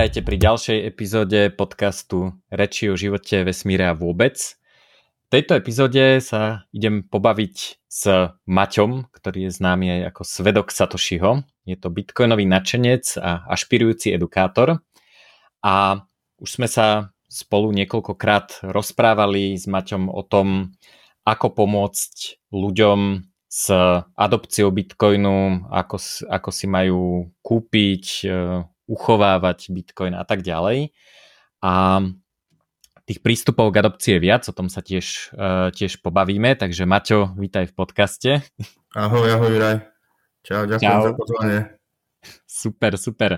Vítajte pri ďalšej epizóde podcastu Reči o živote, vesmíre a vôbec. V tejto epizóde sa idem pobaviť s Maťom, ktorý je známy aj ako svedok Satošiho. Je to bitcoinový nadšenec a ašpirujúci edukátor. A už sme sa spolu niekoľkokrát rozprávali s Maťom o tom, ako pomôcť ľuďom s adopciou Bitcoinu, ako, ako si majú kúpiť, uchovávať Bitcoin a tak ďalej. A tých prístupov k adopcii je viac, o tom sa tiež, uh, tiež pobavíme, takže Maťo, vítaj v podcaste. Ahoj, ahoj, Raj. Čau, ďakujem Čau. za pozvanie. Super, super.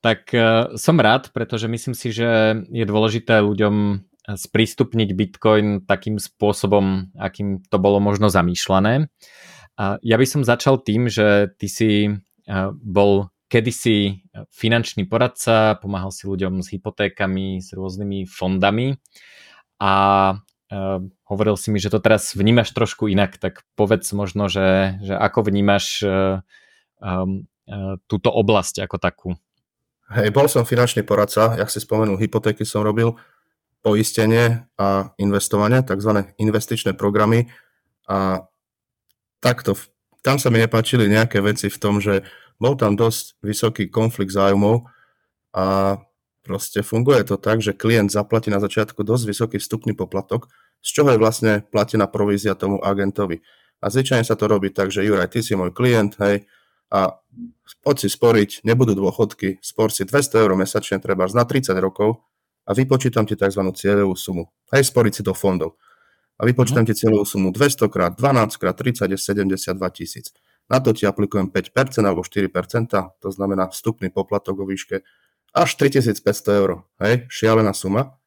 Tak uh, som rád, pretože myslím si, že je dôležité ľuďom sprístupniť Bitcoin takým spôsobom, akým to bolo možno zamýšľané. A ja by som začal tým, že ty si bol kedysi finančný poradca, pomáhal si ľuďom s hypotékami, s rôznymi fondami a uh, hovoril si mi, že to teraz vnímaš trošku inak, tak povedz možno, že, že ako vnímaš um, túto oblasť ako takú. Hej, bol som finančný poradca, jak si spomenul, hypotéky som robil, poistenie a investovanie, tzv. investičné programy a takto, tam sa mi nepáčili nejaké veci v tom, že bol tam dosť vysoký konflikt zájmov a proste funguje to tak, že klient zaplatí na začiatku dosť vysoký vstupný poplatok, z čoho je vlastne platená provízia tomu agentovi. A zvyčajne sa to robí tak, že Juraj, ty si môj klient, hej, a poď si sporiť, nebudú dôchodky, spor si 200 eur mesačne treba na 30 rokov a vypočítam ti tzv. cieľovú sumu. Hej, sporiť si do fondov. A vypočítam mm. ti cieľovú sumu 200 krát 12 krát 30 je 72 tisíc. Na to ti aplikujem 5% alebo 4%, to znamená vstupný poplatok vo výške až 3500 eur. Hej, šialená suma.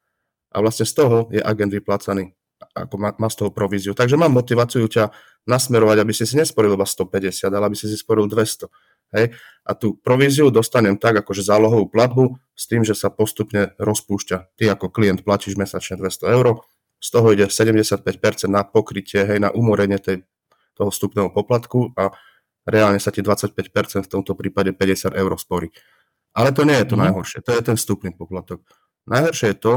A vlastne z toho je agent vyplácaný, ako má, má z toho províziu. Takže mám motiváciu ťa nasmerovať, aby si si nesporil iba 150, ale aby si si sporil 200. Hej? A tú províziu dostanem tak, akože zálohovú platbu s tým, že sa postupne rozpúšťa. Ty ako klient platíš mesačne 200 eur, z toho ide 75% na pokrytie, hej, na umorenie tej, toho vstupného poplatku a reálne sa ti 25% v tomto prípade 50 eur sporí. Ale to nie je to mm. najhoršie, to je ten vstupný poplatok. Najhoršie je to,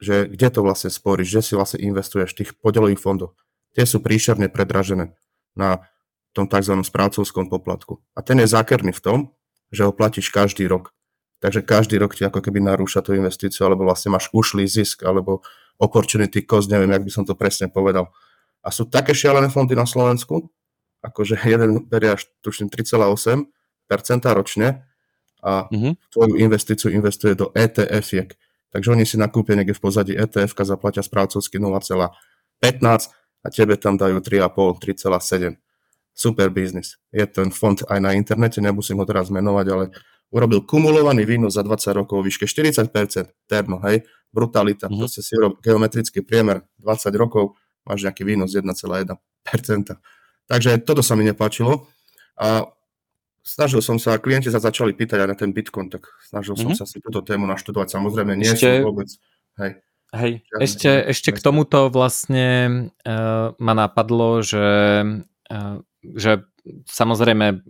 že kde to vlastne sporíš, že si vlastne investuješ v tých podielových fondoch. Tie sú príšerne predražené na tom tzv. správcovskom poplatku. A ten je zákerný v tom, že ho platíš každý rok. Takže každý rok ti ako keby narúša tú investíciu, alebo vlastne máš ušlý zisk, alebo opportunity cost, neviem, jak by som to presne povedal. A sú také šialené fondy na Slovensku, akože jeden berie až tuším 3,8% ročne a mm-hmm. tvoju investíciu investuje do ETF-iek. Takže oni si nakúpia niekde v pozadí ETF, zaplatia správcovsky 0,15 a tebe tam dajú 3,5, 3,7. Super biznis. Je ten fond aj na internete, nemusím ho teraz menovať, ale urobil kumulovaný výnos za 20 rokov o výške 40%. Terno, hej, brutalita. Mm-hmm. Proste si urobil geometrický priemer 20 rokov, máš nejaký výnos 1,1%. Takže toto sa mi nepáčilo. A snažil som sa, klienti sa začali pýtať aj na ten Bitcoin, tak snažil som mm-hmm. sa si túto tému naštudovať. Samozrejme, nie ešte, som vôbec... Hej, hej ešte, ešte k tomuto vlastne uh, ma napadlo, že, uh, že samozrejme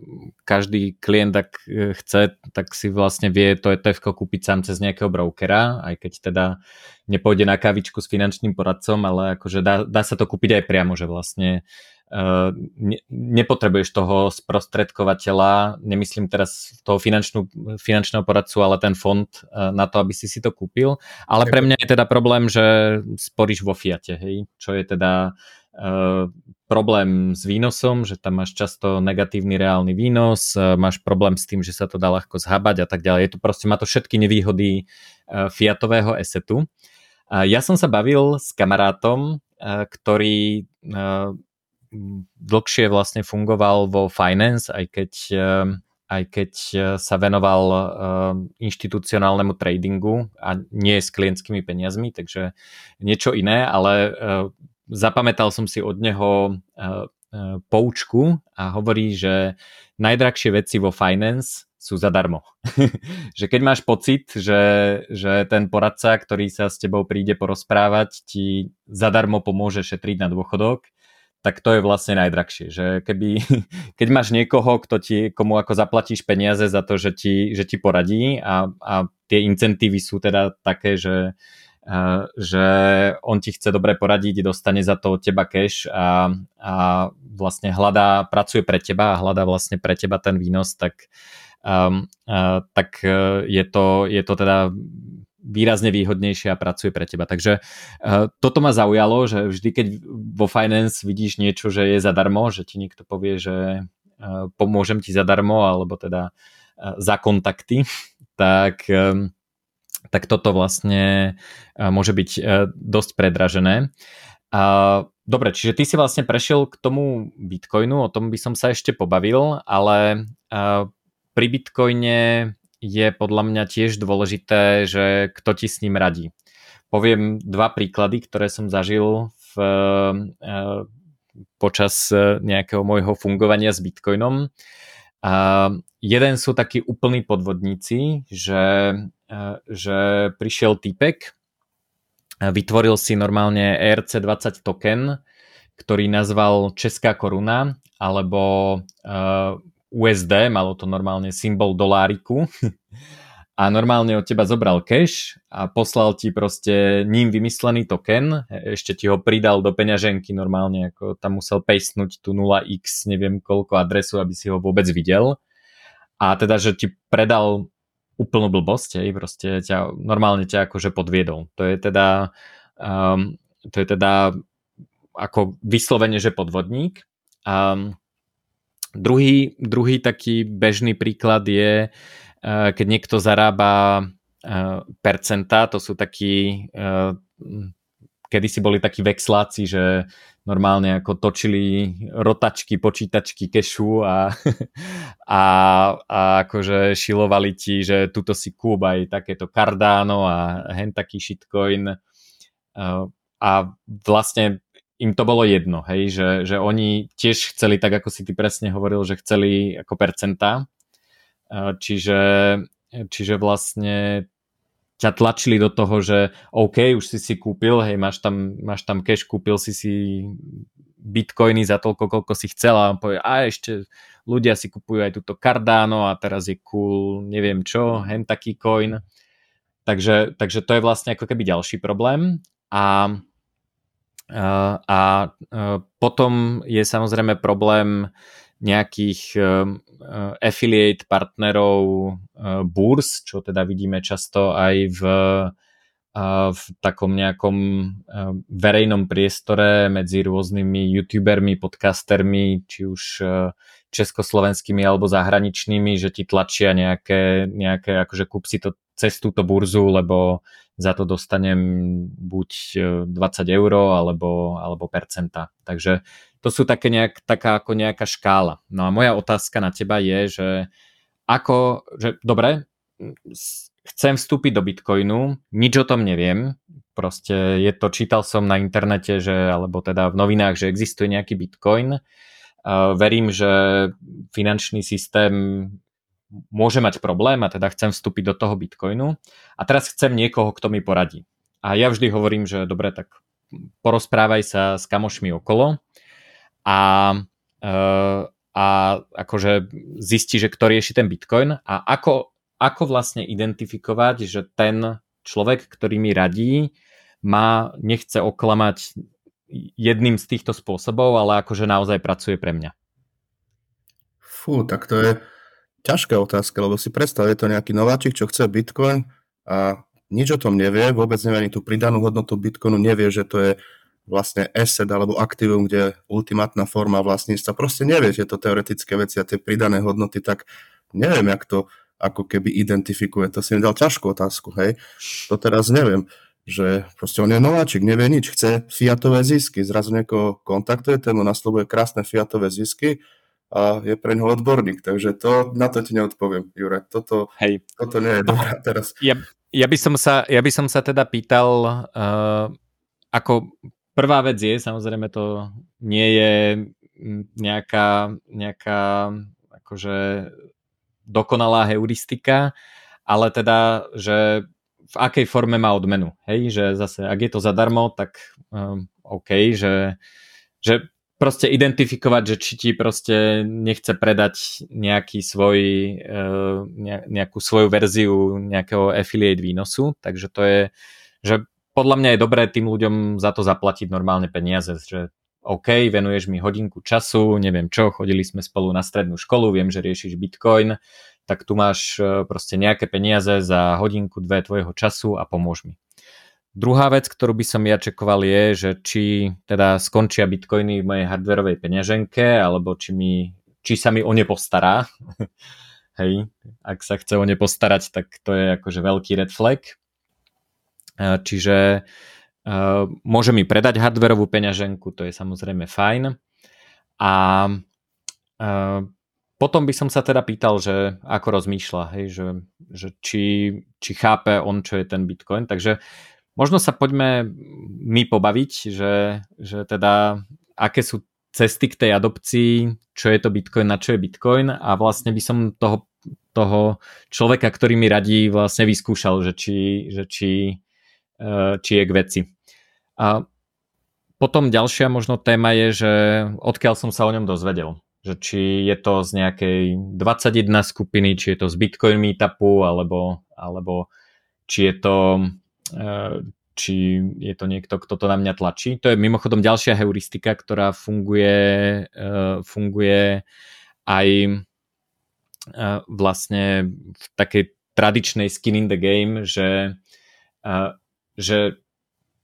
každý klient, ak e, chce, tak si vlastne vie to ETF kúpiť sám cez nejakého brokera, aj keď teda nepôjde na kavičku s finančným poradcom, ale akože dá, dá sa to kúpiť aj priamo, že vlastne ne, nepotrebuješ toho sprostredkovateľa, nemyslím teraz toho finančnú, finančného poradcu, ale ten fond uh, na to, aby si si to kúpil. Ale pre mňa je teda problém, že sporíš vo Fiate, hej? čo je teda uh, problém s výnosom, že tam máš často negatívny reálny výnos, uh, máš problém s tým, že sa to dá ľahko zhabať a tak ďalej. Je to proste, má to všetky nevýhody uh, fiatového esetu. Ja som sa bavil s kamarátom, ktorý dlhšie vlastne fungoval vo finance, aj keď, eh, aj keď eh, sa venoval eh, inštitucionálnemu tradingu a nie s klientskými peniazmi, takže niečo iné, ale zapamätal som si od neho poučku a hovorí, že najdrahšie veci vo finance sú zadarmo. že keď máš pocit, že, že ten poradca, ktorý sa s tebou príde porozprávať, ti zadarmo pomôže šetriť na dôchodok, tak to je vlastne najdrahšie. Že keby, keď máš niekoho, kto ti, komu ako zaplatíš peniaze za to, že ti, že ti poradí a, a tie incentívy sú teda také, že, že on ti chce dobre poradiť, dostane za to od teba cash a, a vlastne hľadá, pracuje pre teba a hľadá vlastne pre teba ten výnos, tak, um, uh, tak je, to, je to teda výrazne výhodnejšie a pracuje pre teba. Takže uh, toto ma zaujalo, že vždy, keď vo finance vidíš niečo, že je zadarmo, že ti niekto povie, že uh, pomôžem ti zadarmo, alebo teda uh, za kontakty, tak, tak toto vlastne môže byť dosť predražené. Dobre, čiže ty si vlastne prešiel k tomu Bitcoinu, o tom by som sa ešte pobavil, ale pri Bitcoine je podľa mňa tiež dôležité, že kto ti s ním radí. Poviem dva príklady, ktoré som zažil v, uh, počas e, nejakého môjho fungovania s Bitcoinom. Uh, jeden sú takí úplní podvodníci, že, že prišiel typek, vytvoril si normálne ERC20 token, ktorý nazval Česká koruna, alebo USD, malo to normálne symbol doláriku a normálne od teba zobral cash a poslal ti proste ním vymyslený token, ešte ti ho pridal do peňaženky normálne, ako tam musel pastnúť tú 0x, neviem koľko adresu, aby si ho vôbec videl. A teda, že ti predal úplnú blbosť, hej, proste ťa, normálne ťa akože podviedol. To je teda, um, to je teda ako vyslovene, že podvodník. Um, Druhý, druhý taký bežný príklad je, eh, keď niekto zarába eh, percenta, to sú takí, eh, kedy si boli takí vexláci, že normálne ako točili rotačky, počítačky kešu a, a, a akože šilovali ti, že tuto si kúp aj takéto Cardano a hen taký shitcoin. A vlastne im to bolo jedno, hej, že, že oni tiež chceli, tak ako si ty presne hovoril, že chceli ako percentá, čiže, čiže vlastne ťa tlačili do toho, že OK, už si si kúpil, hej, máš tam, máš tam cash, kúpil si si bitcoiny za toľko, koľko si chcel a povie, a ešte ľudia si kupujú aj túto Cardano a teraz je cool, neviem čo, hen taký coin. Takže, takže to je vlastne ako keby ďalší problém. A a potom je samozrejme problém nejakých affiliate partnerov burs, čo teda vidíme často aj v, v takom nejakom verejnom priestore medzi rôznymi youtubermi, podcastermi, či už československými alebo zahraničnými, že ti tlačia nejaké, nejaké akože kúp si to cez túto burzu, lebo za to dostanem buď 20 e, eur alebo, alebo percenta. Takže to sú také nejak, taká ako nejaká škála. No a moja otázka na teba je, že ako, že dobre, chcem vstúpiť do Bitcoinu, nič o tom neviem, proste je to, čítal som na internete, že, alebo teda v novinách, že existuje nejaký Bitcoin, uh, verím, že finančný systém môže mať problém a teda chcem vstúpiť do toho Bitcoinu a teraz chcem niekoho, kto mi poradí. A ja vždy hovorím, že dobre, tak porozprávaj sa s kamošmi okolo a, e, a akože zisti, že kto rieši ten Bitcoin a ako, ako vlastne identifikovať, že ten človek, ktorý mi radí, má, nechce oklamať jedným z týchto spôsobov, ale akože naozaj pracuje pre mňa. Fú, tak to je, ťažká otázka, lebo si predstav, je to nejaký nováčik, čo chce Bitcoin a nič o tom nevie, vôbec nevie ani tú pridanú hodnotu Bitcoinu, nevie, že to je vlastne asset alebo aktívum, kde je ultimátna forma vlastníctva. Proste nevie tieto teoretické veci a tie pridané hodnoty, tak neviem, jak to ako keby identifikuje. To si mi dal ťažkú otázku, hej. To teraz neviem že proste on je nováčik, nevie nič, chce fiatové zisky, zrazu niekoho kontaktuje, ten mu naslovuje krásne fiatové zisky a je pre ňoho odborník, takže to, na to ti neodpoviem, Jure. Toto, Hej. toto nie je dobré teraz. Ja, ja, by som sa, ja by som sa teda pýtal, uh, ako prvá vec je, samozrejme to nie je nejaká, nejaká akože dokonalá heuristika, ale teda, že v akej forme má odmenu. Hej, že zase, ak je to zadarmo, tak um, OK, že, že proste identifikovať, že či ti proste nechce predať nejaký svoj, nejakú svoju verziu nejakého affiliate výnosu, takže to je, že podľa mňa je dobré tým ľuďom za to zaplatiť normálne peniaze, že OK, venuješ mi hodinku času, neviem čo, chodili sme spolu na strednú školu, viem, že riešiš Bitcoin, tak tu máš e, proste nejaké peniaze za hodinku, dve tvojho času a pomôž mi. Druhá vec, ktorú by som ja čekoval je, že či teda skončia bitcoiny v mojej hardwareovej peňaženke, alebo či, mi, či sa mi o ne postará. Hej, ak sa chce o ne postarať, tak to je akože veľký red flag. E, čiže Uh, môže mi predať hardverovú peňaženku, to je samozrejme fajn. A uh, potom by som sa teda pýtal, že ako rozmýšľa, hej, že, že či, či chápe on, čo je ten Bitcoin. Takže možno sa poďme my pobaviť, že, že teda aké sú cesty k tej adopcii, čo je to Bitcoin, na čo je Bitcoin a vlastne by som toho, toho človeka, ktorý mi radí, vlastne vyskúšal, že či, že či, uh, či je k veci. A potom ďalšia možno téma je, že odkiaľ som sa o ňom dozvedel. Že či je to z nejakej 21 skupiny, či je to z Bitcoin Meetupu, alebo, alebo či je to e, či je to niekto, kto to na mňa tlačí. To je mimochodom ďalšia heuristika, ktorá funguje, e, funguje aj e, vlastne v takej tradičnej skin in the game, že, že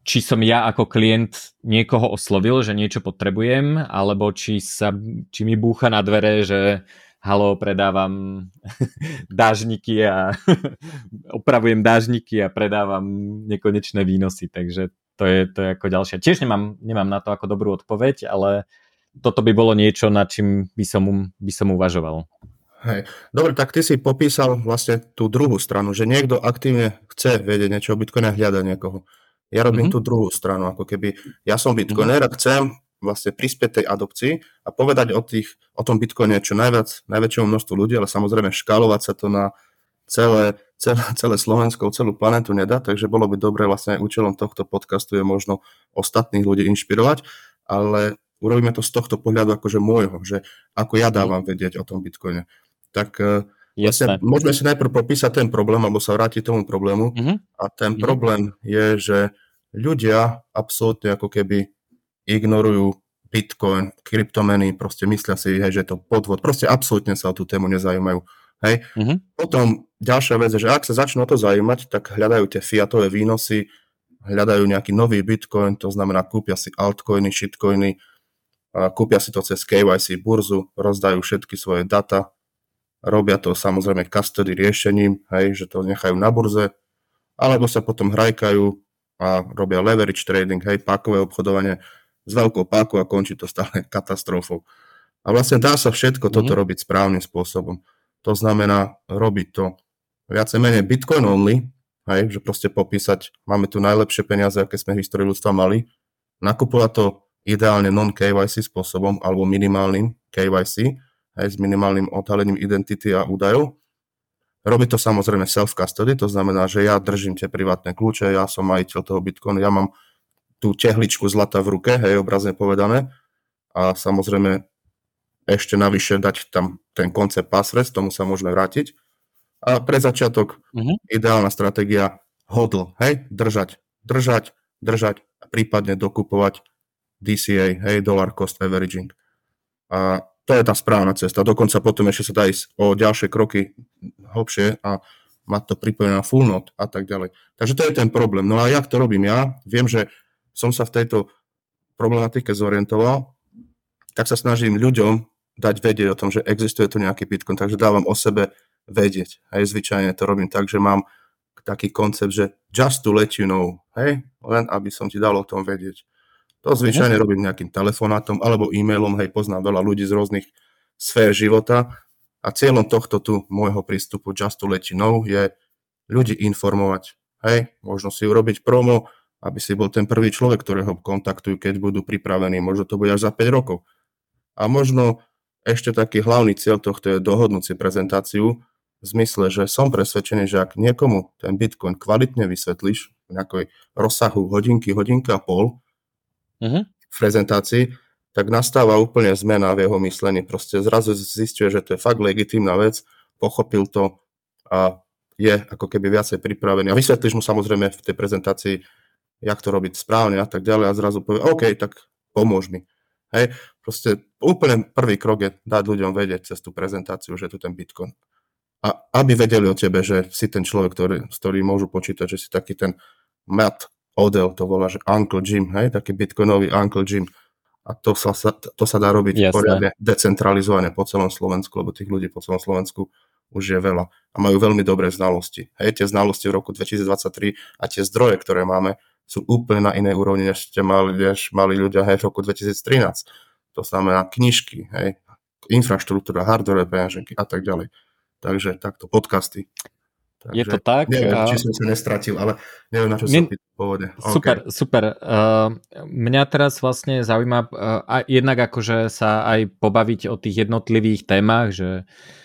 či som ja ako klient niekoho oslovil, že niečo potrebujem, alebo či, sa, či mi búcha na dvere, že halo, predávam dážniky a opravujem dážniky a predávam nekonečné výnosy, takže to je, to je ako ďalšia. Tiež nemám, nemám na to ako dobrú odpoveď, ale toto by bolo niečo, nad čím by som, by som uvažoval. Hej. Dobre, tak ty si popísal vlastne tú druhú stranu, že niekto aktívne chce vedieť niečo o Bitcoine a hľada niekoho. Ja robím mm-hmm. tú druhú stranu, ako keby ja som bitcoiner mm-hmm. a chcem vlastne prispieť tej adopcii a povedať o, tých, o tom bitcoine čo najviac, najväčšiemu množstvu ľudí, ale samozrejme škálovať sa to na celé, celé, celé Slovensko, celú planetu nedá, takže bolo by dobre vlastne účelom tohto podcastu je možno ostatných ľudí inšpirovať, ale urobíme to z tohto pohľadu akože môjho, že ako ja dávam vedieť o tom bitcoine. Tak eh, Vlastne, môžeme si najprv popísať ten problém, alebo sa vrátiť tomu problému. Uh-huh. A ten uh-huh. problém je, že ľudia absolútne ako keby ignorujú Bitcoin, kryptomeny, proste myslia si, hej, že je to podvod. Proste absolútne sa o tú tému nezaujímajú. Hej. Uh-huh. Potom ďalšia vec je, že ak sa začnú o to zaujímať, tak hľadajú tie fiatové výnosy, hľadajú nejaký nový Bitcoin, to znamená kúpia si altcoiny, shitcoiny, kúpia si to cez KYC burzu, rozdajú všetky svoje data, Robia to samozrejme custody riešením, hej, že to nechajú na burze, alebo sa potom hrajkajú a robia leverage trading, hej, pákové obchodovanie s veľkou pákou a končí to stále katastrofou. A vlastne dá sa všetko mm-hmm. toto robiť správnym spôsobom. To znamená robiť to viacej menej Bitcoin only, hej, že proste popísať, máme tu najlepšie peniaze, aké sme v histórii ľudstva mali, nakupovať to ideálne non-KYC spôsobom alebo minimálnym KYC, aj s minimálnym odhalením identity a údajov. Robí to samozrejme self-custody, to znamená, že ja držím tie privátne kľúče, ja som majiteľ toho Bitcoinu, ja mám tú tehličku zlata v ruke, hej, obrazne povedané. A samozrejme ešte navyše dať tam ten koncept password, tomu sa môžeme vrátiť. A pre začiatok uh-huh. ideálna stratégia hodl, hej, držať, držať, držať a prípadne dokupovať DCA, hej, dollar cost averaging. A to je tá správna cesta. Dokonca potom ešte sa dá ísť o ďalšie kroky hlbšie a mať to pripojené na full note a tak ďalej. Takže to je ten problém. No a jak to robím ja? Viem, že som sa v tejto problematike zorientoval, tak sa snažím ľuďom dať vedieť o tom, že existuje tu nejaký Bitcoin, takže dávam o sebe vedieť. Hej, zvyčajne to robím tak, že mám taký koncept, že just to let you know, hej, len aby som ti dal o tom vedieť. To zvyčajne robím nejakým telefonátom alebo e-mailom, hej, poznám veľa ľudí z rôznych sfér života a cieľom tohto tu môjho prístupu Just to let you know je ľudí informovať. Hej, možno si urobiť promo, aby si bol ten prvý človek, ktorého kontaktujú, keď budú pripravení. Možno to bude až za 5 rokov. A možno ešte taký hlavný cieľ tohto je dohodnúť si prezentáciu v zmysle, že som presvedčený, že ak niekomu ten Bitcoin kvalitne vysvetlíš v nejakej rozsahu hodinky, hodinka a pol, uh-huh. v prezentácii, tak nastáva úplne zmena v jeho myslení. Proste zrazu zistuje, že to je fakt legitímna vec, pochopil to a je ako keby viacej pripravený. A vysvetlíš mu samozrejme v tej prezentácii, jak to robiť správne a tak ďalej a zrazu povie, OK, tak pomôž mi. Hej, proste úplne prvý krok je dať ľuďom vedieť cez tú prezentáciu, že je tu ten Bitcoin. A aby vedeli o tebe, že si ten človek, ktorý, s ktorým môžu počítať, že si taký ten Matt Odell, to volá, že Uncle Jim, hej, taký bitcoinový Uncle Jim. A to sa, to sa dá robiť Jasne. poriadne decentralizovane po celom Slovensku, lebo tých ľudí po celom Slovensku už je veľa a majú veľmi dobré znalosti. Hej, tie znalosti v roku 2023 a tie zdroje, ktoré máme, sú úplne na inej úrovni, než ste mali, než mali ľudia hej, v roku 2013. To znamená knižky, hej, infraštruktúra, hardware, peňaženky a tak ďalej. Takže takto, podcasty. Takže, je to tak. Neviem, a... či som sa nestratil, ale neviem, na čo som pýtal pôvode. Super, okay. super. Uh, mňa teraz vlastne zaujíma uh, jednak akože sa aj pobaviť o tých jednotlivých témach, že uh,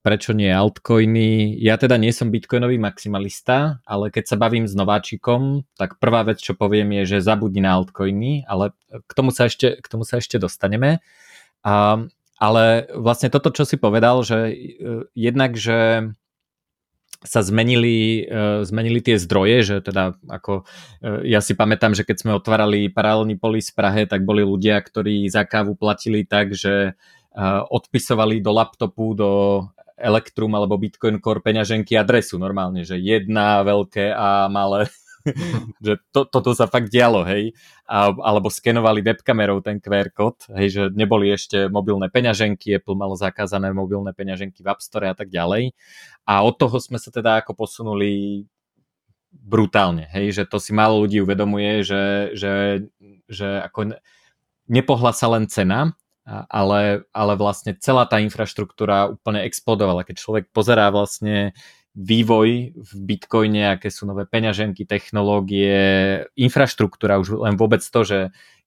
prečo nie altcoiny. Ja teda nie som bitcoinový maximalista, ale keď sa bavím s nováčikom, tak prvá vec, čo poviem je, že zabudni na altcoiny, ale k tomu sa ešte, k tomu sa ešte dostaneme. Uh, ale vlastne toto, čo si povedal, že uh, jednak, že sa zmenili, uh, zmenili tie zdroje, že teda ako ja si pamätám, že keď sme otvárali paralelný polis v Prahe, tak boli ľudia, ktorí za kávu platili tak, že odpisovali do laptopu, do Electrum alebo Bitcoin Core peňaženky adresu normálne, že jedna veľké a malé že to, toto sa fakt dialo, hej. A, alebo skenovali webkamerou ten QR kód, hej, že neboli ešte mobilné peňaženky, Apple malo zakázané mobilné peňaženky v App Store a tak ďalej. A od toho sme sa teda ako posunuli brutálne, hej, že to si málo ľudí uvedomuje, že, že, že ako nepohla sa len cena, ale, ale vlastne celá tá infraštruktúra úplne explodovala. Keď človek pozerá vlastne vývoj v Bitcoine, aké sú nové peňaženky, technológie, infraštruktúra, už len vôbec to, že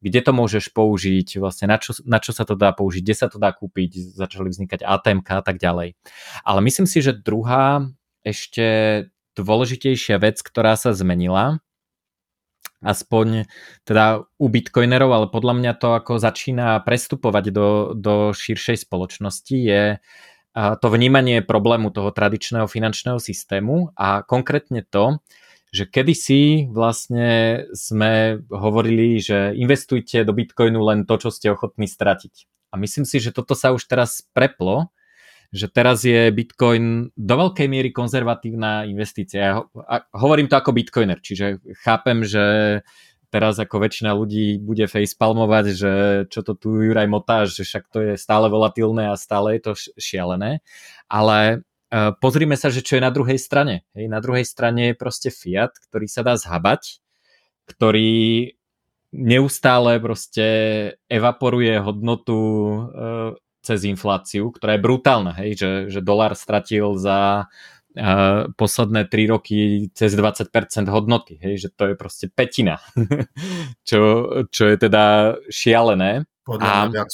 kde to môžeš použiť, vlastne na čo, na čo sa to dá použiť, kde sa to dá kúpiť, začali vznikať ATM a tak ďalej. Ale myslím si, že druhá ešte dôležitejšia vec, ktorá sa zmenila, aspoň teda u bitcoinerov, ale podľa mňa to ako začína prestupovať do, do širšej spoločnosti, je to vnímanie problému toho tradičného finančného systému a konkrétne to, že kedysi vlastne sme hovorili, že investujte do Bitcoinu len to, čo ste ochotní stratiť. A myslím si, že toto sa už teraz preplo, že teraz je Bitcoin do veľkej miery konzervatívna investícia. Ja hovorím to ako Bitcoiner, čiže chápem, že teraz ako väčšina ľudí bude facepalmovať, že čo to tu Juraj motáš, že však to je stále volatilné a stále je to šialené. Ale uh, pozrime sa, že čo je na druhej strane. Hej, na druhej strane je proste fiat, ktorý sa dá zhabať, ktorý neustále proste evaporuje hodnotu uh, cez infláciu, ktorá je brutálna, hej, že, že dolár stratil za posledné 3 roky cez 20% hodnoty, hej, že to je proste petina, čo, čo je teda šialené. Podľa a, viac.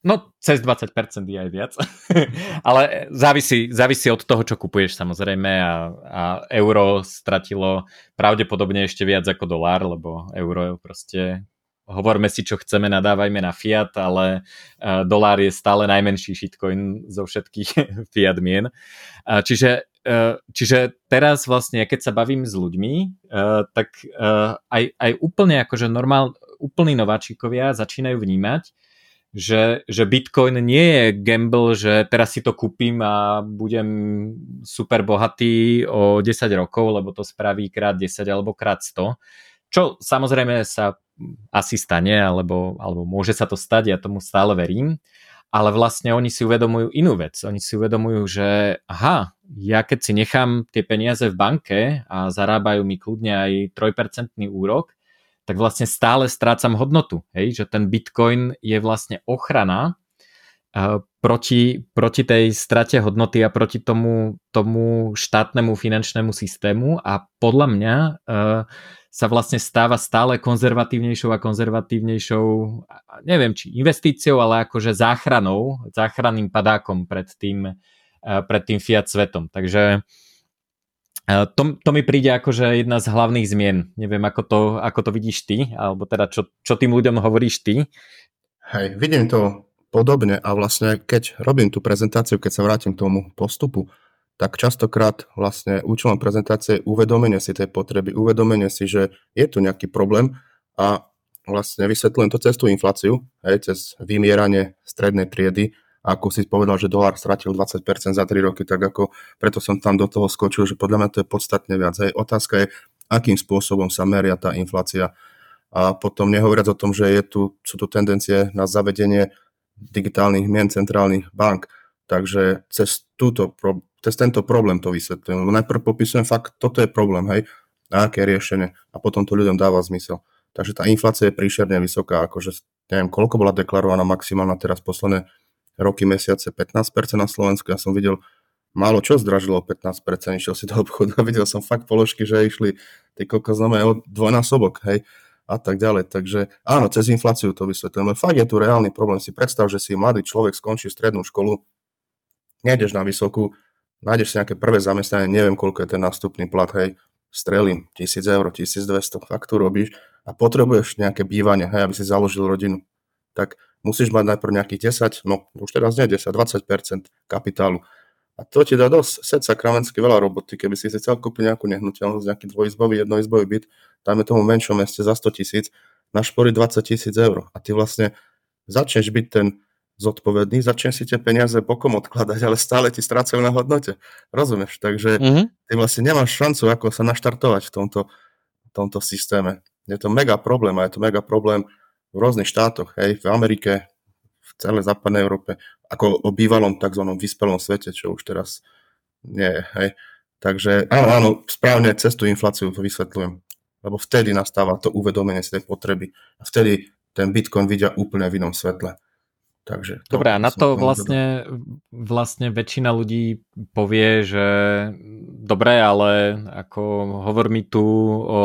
No, cez 20% je aj viac, ale závisí, závisí od toho, čo kupuješ samozrejme a, a euro stratilo pravdepodobne ešte viac ako dolár, lebo euro proste hovorme si, čo chceme, nadávajme na fiat, ale uh, dolár je stále najmenší shitcoin zo všetkých fiat mien. Uh, čiže, uh, čiže teraz vlastne, keď sa bavím s ľuďmi, tak aj, aj úplne akože normál, úplní nováčikovia začínajú vnímať, že, že Bitcoin nie je gamble, že teraz si to kúpim a budem super bohatý o 10 rokov, lebo to spraví krát 10 alebo krát 100. Čo samozrejme sa asi stane, alebo, alebo môže sa to stať, ja tomu stále verím, ale vlastne oni si uvedomujú inú vec. Oni si uvedomujú, že aha, ja keď si nechám tie peniaze v banke a zarábajú mi kľudne aj 3% úrok, tak vlastne stále strácam hodnotu. Hej? Že ten bitcoin je vlastne ochrana uh, proti, proti tej strate hodnoty a proti tomu, tomu štátnemu finančnému systému a podľa mňa uh, sa vlastne stáva stále konzervatívnejšou a konzervatívnejšou, neviem či investíciou, ale akože záchranou, záchranným padákom pred tým, eh, pred tým fiat svetom. Takže to, to mi príde akože jedna z hlavných zmien. Neviem, ako to, ako to vidíš ty, alebo teda čo, čo tým ľuďom hovoríš ty. Hej, vidím to podobne a vlastne keď robím tú prezentáciu, keď sa vrátim k tomu postupu, tak častokrát vlastne účelom prezentácie je uvedomenie si tej potreby, uvedomenie si, že je tu nejaký problém a vlastne vysvetľujem to cez tú infláciu, hej, cez vymieranie strednej triedy, ako si povedal, že dolár stratil 20% za 3 roky, tak ako preto som tam do toho skočil, že podľa mňa to je podstatne viac. Hej. Otázka je, akým spôsobom sa meria tá inflácia. A potom nehovoriac o tom, že je tu, sú tu tendencie na zavedenie digitálnych mien centrálnych bank. Takže cez, túto, cez tento problém to vysvetľujem. Najprv popisujem fakt, toto je problém, hej, a aké riešenie. A potom to ľuďom dáva zmysel. Takže tá inflácia je príšerne vysoká, akože neviem, koľko bola deklarovaná maximálna teraz posledné roky, mesiace 15% na Slovensku. Ja som videl málo čo zdražilo 15%, išiel si do obchodu a videl som fakt položky, že išli ty kokos o dvojnásobok, hej, a tak ďalej. Takže áno, cez infláciu to vysvetľujem. Fakt je tu reálny problém. Si predstav, že si mladý človek skončí strednú školu, nejdeš na vysokú, nájdeš si nejaké prvé zamestnanie, neviem, koľko je ten nástupný plat, hej, strelím, 1000 eur, 1200, fakt tu robíš a potrebuješ nejaké bývanie, hej, aby si založil rodinu. Tak musíš mať najprv nejakých 10, no už teraz nie 10, 20% kapitálu. A to ti dá dosť set sakramensky veľa roboty, keby si chcel kúpiť nejakú nehnuteľnosť, nejaký dvojizbový, jednoizbový byt, dáme tomu menšom meste za 100 tisíc, našpori 20 tisíc eur. A ty vlastne začneš byť ten zodpovedný, začneš si tie peniaze bokom odkladať, ale stále ti strácajú na hodnote. Rozumieš? Takže mm-hmm. ty vlastne nemáš šancu, ako sa naštartovať v tomto, v tomto systéme. Je to mega problém a je to mega problém v rôznych štátoch, hej, v Amerike, v celej západnej Európe, ako o bývalom tzv. vyspelom svete, čo už teraz nie je, hej. Takže áno, áno, správne cez tú infláciu to vysvetľujem. Lebo vtedy nastáva to uvedomenie si tej potreby. A vtedy ten Bitcoin vidia úplne v inom svetle. Takže to Dobre, a na to vlastne, vlastne väčšina ľudí povie, že dobre, ale ako hovor mi tu o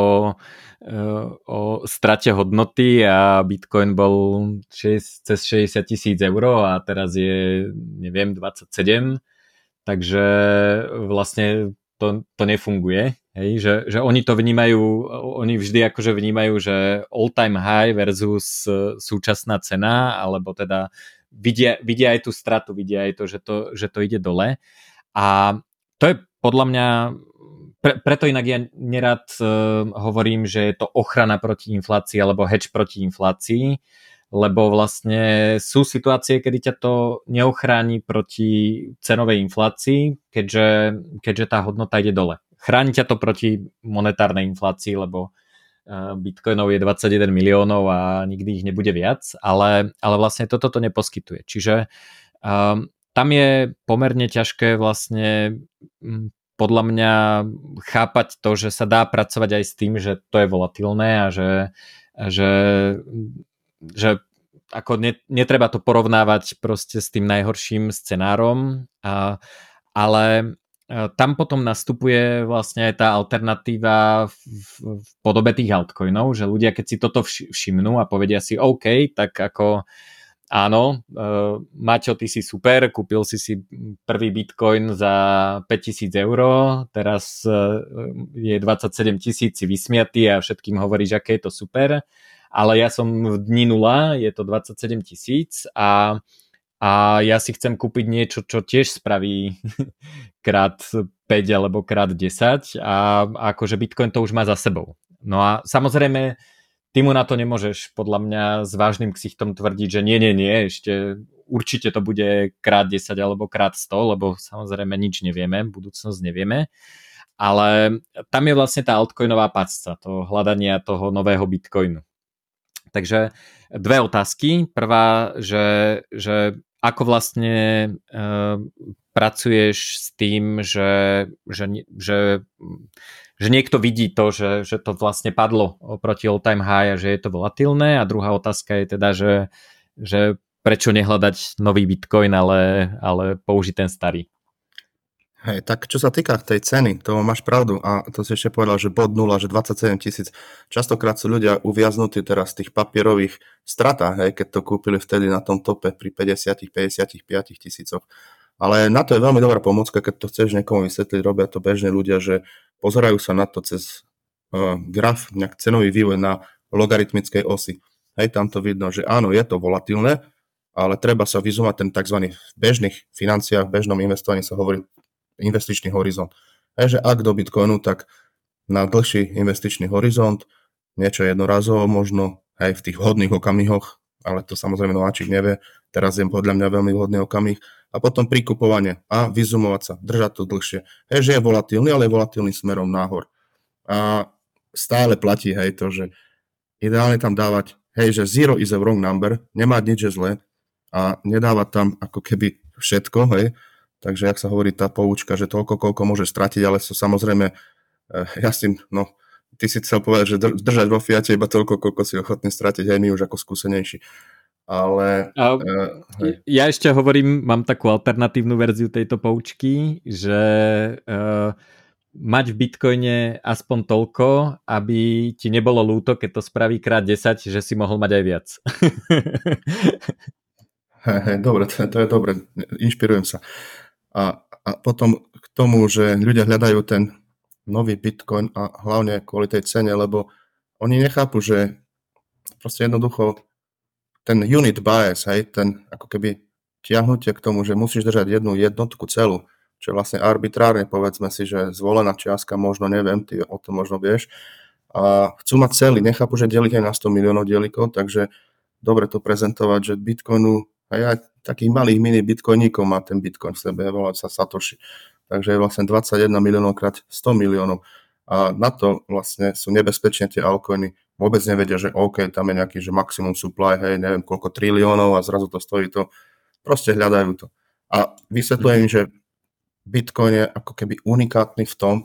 o strate hodnoty a Bitcoin bol 6, cez 60 tisíc eur a teraz je, neviem, 27, takže vlastne to, to nefunguje. Hej, že, že oni to vnímajú, oni vždy akože vnímajú, že all time high versus súčasná cena, alebo teda vidia, vidia aj tú stratu, vidia aj to, že to, že to ide dole. A to je podľa mňa pre, preto inak ja nerad uh, hovorím, že je to ochrana proti inflácii alebo hedge proti inflácii, lebo vlastne sú situácie, kedy ťa to neochráni proti cenovej inflácii, keďže, keďže tá hodnota ide dole. Chráni ťa to proti monetárnej inflácii, lebo uh, bitcoinov je 21 miliónov a nikdy ich nebude viac, ale, ale vlastne toto to neposkytuje. Čiže um, tam je pomerne ťažké vlastne podľa mňa chápať to, že sa dá pracovať aj s tým, že to je volatilné a že, že, že ako netreba to porovnávať proste s tým najhorším scenárom, a, ale e, tam potom nastupuje vlastne aj tá alternatíva v, v podobe tých altcoinov, že ľudia keď si toto všimnú a povedia si OK, tak ako áno, uh, Maťo, ty si super, kúpil si si prvý bitcoin za 5000 eur, teraz uh, je 27 tisíc, si vysmiatý a všetkým hovoríš, aké je to super, ale ja som v dni nula, je to 27 tisíc a, a ja si chcem kúpiť niečo, čo tiež spraví krát 5 alebo krát 10 a akože bitcoin to už má za sebou. No a samozrejme ty mu na to nemôžeš podľa mňa s vážnym ksichtom tvrdiť, že nie, nie, nie, ešte určite to bude krát 10 alebo krát 100, lebo samozrejme nič nevieme, budúcnosť nevieme. Ale tam je vlastne tá altcoinová pacca, to hľadania toho nového bitcoinu. Takže dve otázky. Prvá, že, že ako vlastne e, pracuješ s tým, že, že, že že niekto vidí to, že, že to vlastne padlo oproti all time high a že je to volatilné a druhá otázka je teda, že, že prečo nehľadať nový bitcoin, ale, ale použiť ten starý. Hej, tak čo sa týka tej ceny, to máš pravdu a to si ešte povedal, že bod 0, že 27 tisíc. Častokrát sú ľudia uviaznutí teraz v tých papierových stratách, hej, keď to kúpili vtedy na tom tope pri 50-55 tisícoch. Ale na to je veľmi dobrá pomocka, keď to chceš niekomu vysvetliť, robia to bežne ľudia, že pozerajú sa na to cez uh, graf, nejak cenový vývoj na logaritmickej osi. Hej, tam to vidno, že áno, je to volatilné, ale treba sa vyzúmať ten tzv. v bežných financiách, v bežnom investovaní sa hovorí investičný horizont. Hej, že ak do Bitcoinu, tak na dlhší investičný horizont, niečo jednorazovo možno, aj v tých vhodných okamihoch, ale to samozrejme nováčik nevie, teraz je podľa mňa veľmi vhodný okamih, a potom prikupovanie a vyzumovať sa, držať to dlhšie. Hej, že je volatilný, ale je volatilný smerom nahor. A stále platí, hej, to, že ideálne tam dávať, hej, že zero is a wrong number, nemá nič zlé a nedávať tam ako keby všetko, hej. Takže, jak sa hovorí tá poučka, že toľko, koľko môže stratiť, ale sú samozrejme, eh, ja si, no, ty si chcel povedať, že držať vo Fiate iba toľko, koľko si ochotný stratiť, aj my už ako skúsenejší ale... A, uh, ja ešte hovorím, mám takú alternatívnu verziu tejto poučky, že uh, mať v Bitcoine aspoň toľko, aby ti nebolo lúto, keď to spraví krát 10, že si mohol mať aj viac. Dobre, to, to je dobre, inšpirujem sa. A, a potom k tomu, že ľudia hľadajú ten nový Bitcoin a hlavne kvôli tej cene, lebo oni nechápu, že proste jednoducho ten unit bias, hej, ten ako keby tiahnutie k tomu, že musíš držať jednu jednotku celú, čo je vlastne arbitrárne, povedzme si, že zvolená čiastka, možno neviem, ty o tom možno vieš, a chcú mať celý, nechápu, že deliť aj na 100 miliónov dielikov, takže dobre to prezentovať, že Bitcoinu, aj aj takých malých mini bitcoiníkov má ten Bitcoin v sebe, volá sa Satoshi. Takže je vlastne 21 miliónov krát 100 miliónov. A na to vlastne sú nebezpečne tie altcoiny vôbec nevedia, že OK, tam je nejaký že maximum supply, hej, neviem koľko triliónov a zrazu to stojí to. Proste hľadajú to. A vysvetľujem, že Bitcoin je ako keby unikátny v tom,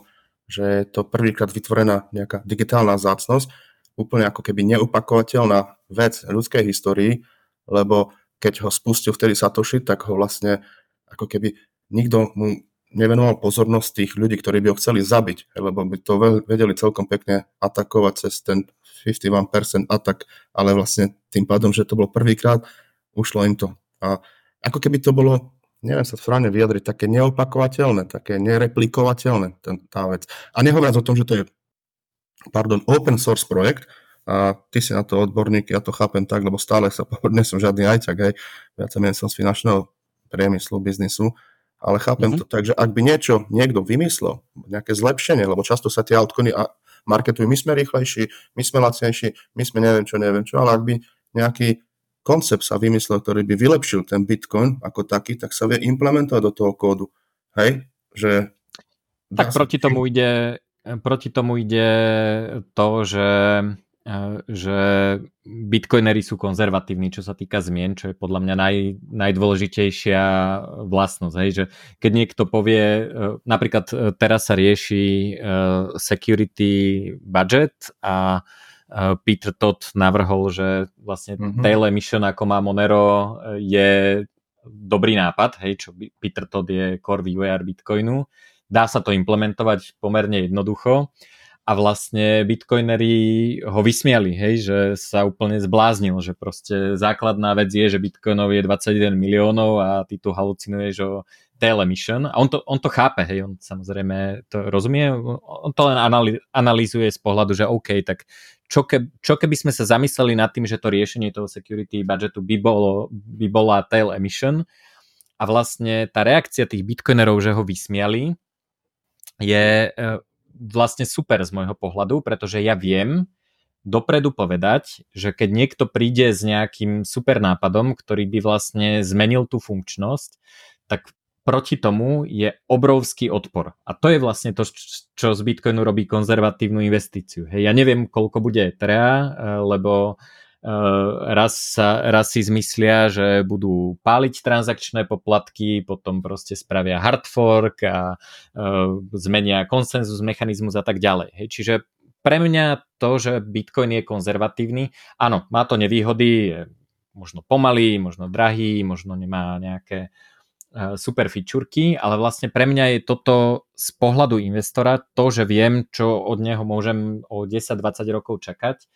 že je to prvýkrát vytvorená nejaká digitálna zácnosť, úplne ako keby neupakovateľná vec ľudskej histórii, lebo keď ho spustil vtedy Satoshi, tak ho vlastne ako keby nikto mu nevenoval pozornosť tých ľudí, ktorí by ho chceli zabiť, lebo by to vedeli celkom pekne atakovať cez ten 51% atak, ale vlastne tým pádom, že to bolo prvýkrát, ušlo im to. A ako keby to bolo, neviem sa správne vyjadriť, také neopakovateľné, také nereplikovateľné ten, tá vec. A nehovoriac o tom, že to je pardon, open source projekt, a ty si na to odborník, ja to chápem tak, lebo stále sa nie som žiadny ajťak, hej, viac menej som z finančného priemyslu, biznisu, ale chápem mm-hmm. to tak, že ak by niečo niekto vymyslel, nejaké zlepšenie, lebo často sa tie altcoiny marketujú, my sme rýchlejší, my sme lacnejší, my sme neviem čo, neviem čo, ale ak by nejaký koncept sa vymyslel, ktorý by vylepšil ten Bitcoin ako taký, tak sa vie implementovať do toho kódu. Hej? Že tak proti tomu ide proti tomu ide to, že že bitcoinery sú konzervatívni, čo sa týka zmien, čo je podľa mňa naj, najdôležitejšia vlastnosť. Hej? Že keď niekto povie, e, napríklad e, teraz sa rieši e, security budget a Peter Todd navrhol, že vlastne mm-hmm. tail emission ako má Monero je dobrý nápad, hej, čo Peter Todd je core vývojár Bitcoinu. Dá sa to implementovať pomerne jednoducho a vlastne bitcoinery ho vysmiali, hej, že sa úplne zbláznil, že proste základná vec je, že bitcoinov je 21 miliónov a ty tu halucinuješ o tail emission a on to, on to chápe, hej, on samozrejme to rozumie, on to len analýzuje z pohľadu, že OK, tak čo, ke, čo keby sme sa zamysleli nad tým, že to riešenie toho security budgetu by, bolo, by bola tail emission a vlastne tá reakcia tých bitcoinerov, že ho vysmiali, je e, vlastne super z môjho pohľadu, pretože ja viem dopredu povedať, že keď niekto príde s nejakým super nápadom, ktorý by vlastne zmenil tú funkčnosť, tak proti tomu je obrovský odpor. A to je vlastne to, čo z Bitcoinu robí konzervatívnu investíciu. Hej, ja neviem, koľko bude Etherea, eh, lebo raz, sa, raz si zmyslia, že budú páliť transakčné poplatky, potom proste spravia hard fork a uh, zmenia konsenzus, mechanizmus a tak ďalej. Hej. Čiže pre mňa to, že Bitcoin je konzervatívny, áno, má to nevýhody, je možno pomalý, možno drahý, možno nemá nejaké super fičurky, ale vlastne pre mňa je toto z pohľadu investora to, že viem, čo od neho môžem o 10-20 rokov čakať.